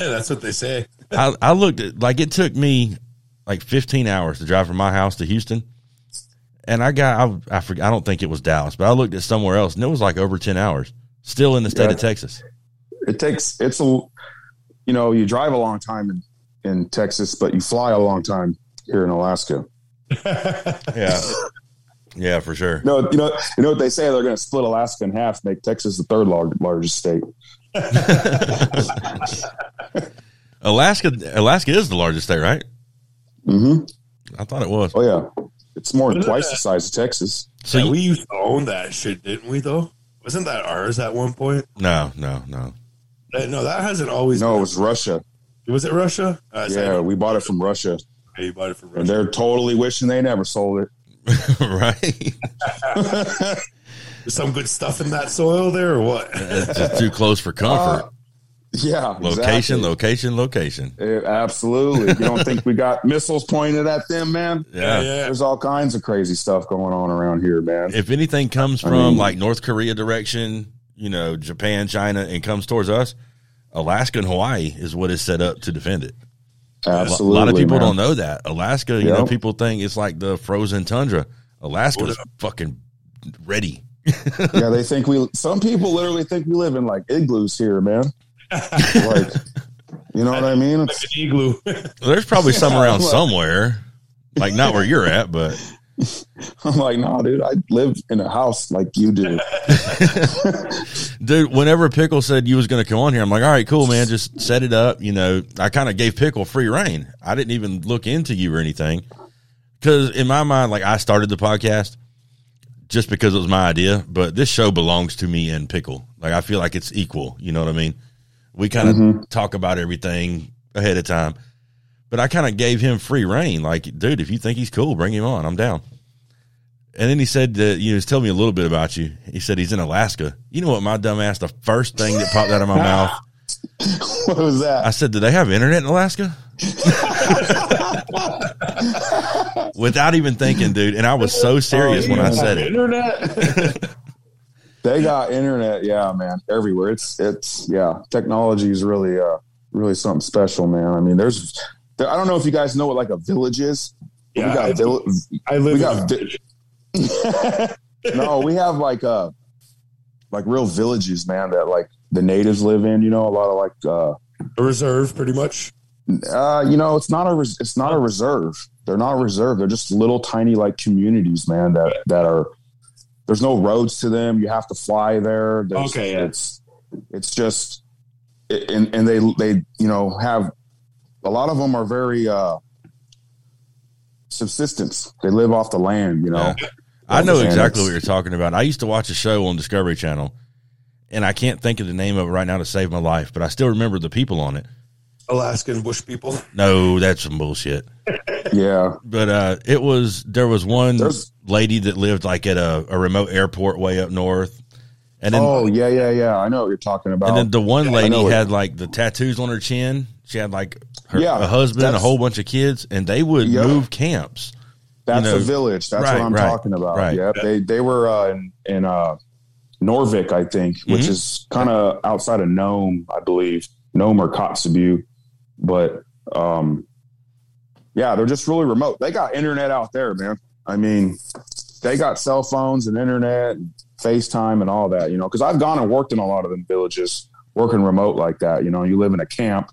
yeah, that's what they say. I, I looked at like it took me like 15 hours to drive from my house to Houston. And I got I I, forget, I don't think it was Dallas, but I looked at somewhere else and it was like over 10 hours. Still in the state Yeah. of Texas. It takes it's a you know you drive a long time in in Texas, but you fly a long time here in Alaska. Yeah. Yeah, for sure. No, you know, you know what they say? They're going to split Alaska in half, make Texas the third lar- largest state. Alaska, Alaska is the largest state, right? hmm I thought it was. Oh yeah, it's more than twice the size of Texas. So yeah, you- we used to own that shit, didn't we? Though wasn't that ours at one point? no, no, no. No, that hasn't always. No, it was Russia. Was it Russia? Uh, Yeah, we bought it from Russia, okay, you bought it from and they're totally wishing they never sold it. right? There's some good stuff in that soil there, or what? It's just too close for comfort. Uh, yeah, location, exactly. location, location. Eh, absolutely. You don't think we got missiles pointed at them, man? Yeah. yeah. There's all kinds of crazy stuff going on around here, man. If anything comes I from mean- like North Korea direction, you know, Japan, China, and comes towards us, Alaska and Hawaii is what is set up to defend it. A Absolutely. a lot of people man. don't know that. Alaska, you know, people think it's like the frozen tundra. Alaska's fucking ready. yeah, they think we. Some people literally think we live in like igloos here, man. like, you know what I mean? like an igloo. There's probably some around somewhere, like not where you're at, but I'm like, nah, dude, I live in a house like you do. dude, whenever Pickle said you was going to come on here, I'm like, all right, cool, man, just set it up. You know, I kind of gave Pickle free reign. I didn't even look into you or anything because in my mind, like I started the podcast just because it was my idea, but this show belongs to me and Pickle. Like I feel like it's equal. You know what I mean? We kind of Mhm. talk about everything ahead of time, but I kind of gave him free reign. Like, dude, if you think he's cool, bring him on. I'm down. And then he said that you know, tell me a little bit about you. He said he's in Alaska. You know what, my dumb ass, the first thing that popped out of my mouth, what was that? I said, "Do they have internet in Alaska?" Without even thinking, dude. And I was so serious when I said it. Internet. They got internet, yeah, man, everywhere. It's it's yeah, technology is really uh really something special, man. I mean, there's there, I don't know if you guys know what like a village is. Yeah, we got I- vill- I live We in got vi- no, we have like uh like real villages, man, that like the natives live in. You know, a lot of like uh a reserve, pretty much. uh you know, it's not a res- it's not a reserve. They're not a reserve. They're just little tiny like communities, man. That that are there's no roads to them. You have to fly there. There's, Okay, yeah. it's it's just and and they they you know have a lot of them are very uh subsistence. They live off the land, you know. Yeah. I know exactly what you're talking about. I used to watch a show on Discovery Channel, and I can't think of the name of it right now to save my life, but I still remember the people on it. Alaskan bush people. No, that's some bullshit. Yeah. But uh, it was there was one There's- lady that lived like at a, a remote airport way up north, and then oh yeah, yeah, yeah. I know what you're talking about. and then the one I lady had like the tattoos on her chin. She had like her, Yeah, a husband a whole bunch of kids, and they would Yep. move camps. That's you know, a village. That's right, what I'm right, talking about. right. Yep. They they were uh, in in uh, Noorvik, I think, which Mhm. is kind of outside of Nome, I believe, Nome or Kotzebue. But um, yeah, they're just really remote. They got internet out there, man. I mean, they got cell phones and internet, and FaceTime, and all that. You know, because I've gone and worked in a lot of them villages, working remote like that. You know, you live in a camp,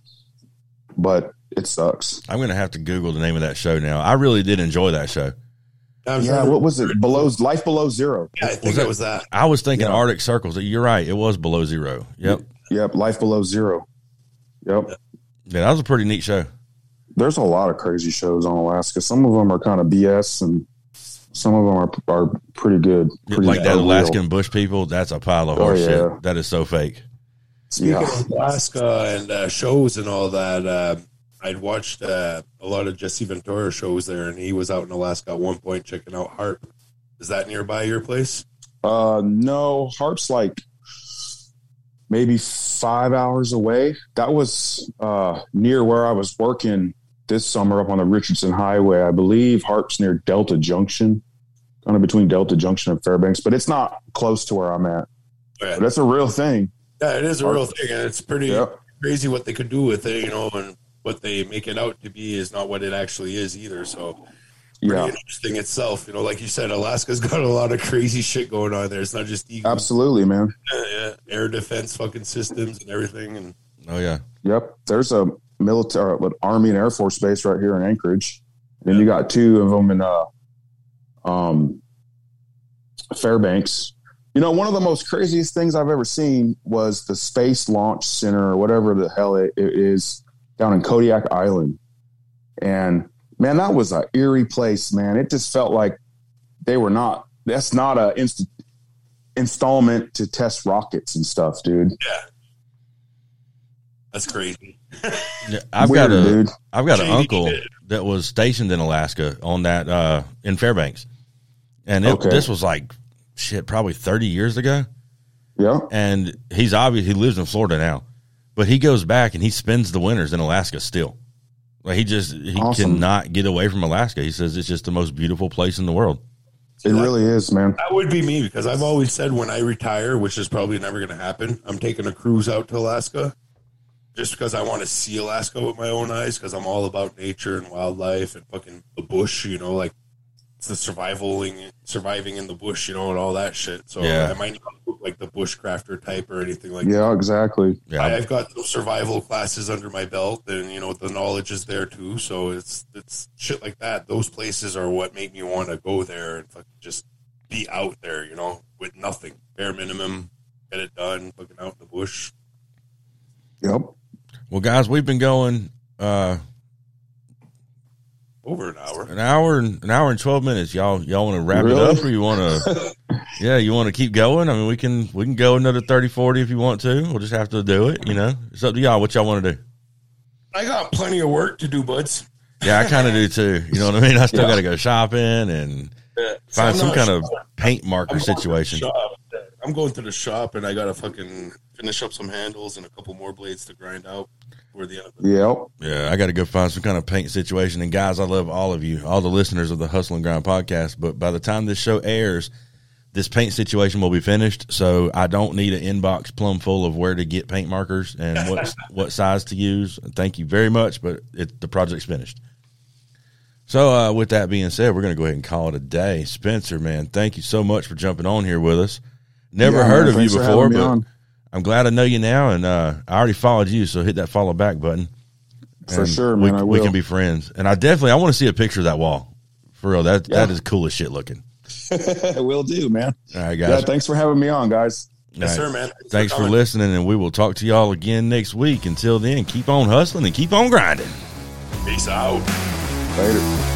but it sucks. I'm gonna have to Google the name of that show now. I really did enjoy that show. I'm Yeah, sure- what was it? Below life below zero. Yeah, I think that- it was that. I was thinking Yeah. Arctic Circles. You're right. It was below zero. Yep. Yep, life below zero. Yep. Yeah, that was a pretty neat show. There's a lot of crazy shows on Alaska. Some of them are kind of BS, and some of them are are pretty good. Pretty like that real. Alaskan bush people, that's a pile of Oh, horse yeah. shit. That is so fake. Speaking Yeah. of Alaska and uh, shows and all that, uh, I'd watched uh, a lot of Jesse Ventura shows there, and he was out in Alaska at one point checking out HAARP. Is that nearby your place? Uh, no, HAARP's like maybe five hours away. That was uh, near where I was working this summer up on the Richardson Highway. I believe HAARP's near Delta Junction, kind of between Delta Junction and Fairbanks, but it's not close to where I'm at. But that's a real thing. Yeah, it is a real thing, and it's pretty Yep. crazy what they could do with it, you know, and what they make it out to be is not what it actually is either. So pretty Yeah, interesting itself. You know, like you said, Alaska's got a lot of crazy shit going on there. It's not just eagles, absolutely, man. yeah, air defense fucking systems and everything. And Oh yeah. Yep. There's a military, uh, Army and Air Force base right here in Anchorage. And you got two of them in, uh, um, Fairbanks. You know, one of the most craziest things I've ever seen was the Space Launch Center or whatever the hell it, it is down in Kodiak Island. And man, that was a eerie place, man. It just felt like they were not, that's not a inst- installment to test rockets and stuff, dude. Yeah. That's crazy. Yeah, I've Weird, got a dude. have got an uncle that was stationed in Alaska on that uh in Fairbanks. And it, Okay. this was like shit probably 30 years ago Yeah. and he's obvious he lives in Florida now. But he goes back and he spends the winters in Alaska still. Like he just he Awesome. cannot get away from Alaska. He says it's just the most beautiful place in the world. It really is, man. That would be me because I've always said when I retire, which is probably never going to happen, I'm taking a cruise out to Alaska just because I want to see Alaska with my own eyes because I'm all about nature and wildlife and fucking the bush, you know, like it's the surviving, surviving in the bush, you know, and all that shit. So Yeah. I might not look like the bushcrafter type or anything like that. Yeah, exactly. Yeah. I, I've got some survival classes under my belt, and you know the knowledge is there too. So it's it's shit like that. Those places are what make me want to go there and fucking just be out there, you know, with nothing, bare minimum, get it done, fucking out in the bush. Yep. Well, guys, we've been going uh Over an hour. an hour and an hour and 12 minutes. Y'all y'all want to wrap it up or you want to Yeah, you want to keep going? I mean, we can we can go another 30 40 if you want to. We'll just have to do it, you know. It's up to y'all what y'all want to do. I got plenty of work to do, buds. Yeah, I kind of do too. You know what I mean? I still Yeah. got to go shopping and So find I'm some not kind of sure. paint I'm marker going situation. Shop. I'm going to the shop, and I gotta fucking finish up some handles and a couple more blades to grind out for the end of the Yep. Yeah, I got to go find some kind of paint situation. And guys, I love all of you, all the listeners of the Hustle and Grind podcast. But by the time this show airs, this paint situation will be finished. So I don't need an inbox plumb full of where to get paint markers and what what size to use. Thank you very much, but it, the project's finished. So uh, with that being said, we're going to go ahead and call it a day. Spencer, man, thank you so much for jumping on here with us. Never Yeah, heard man, of you before, but on. I'm glad I know you now, and uh, I already followed you, so hit that follow back button. For And sure, we, man. I we can be friends, and I definitely I want to see a picture of that wall. For real, that Yeah. that is cool as shit looking. will do, man. All right, Yeah, guys. thanks for having me on, guys. Yes, All right. sir, man. Thanks for coming. listening, and we will talk to y'all again next week. Until then, keep on hustling and keep on grinding. Peace out. Later.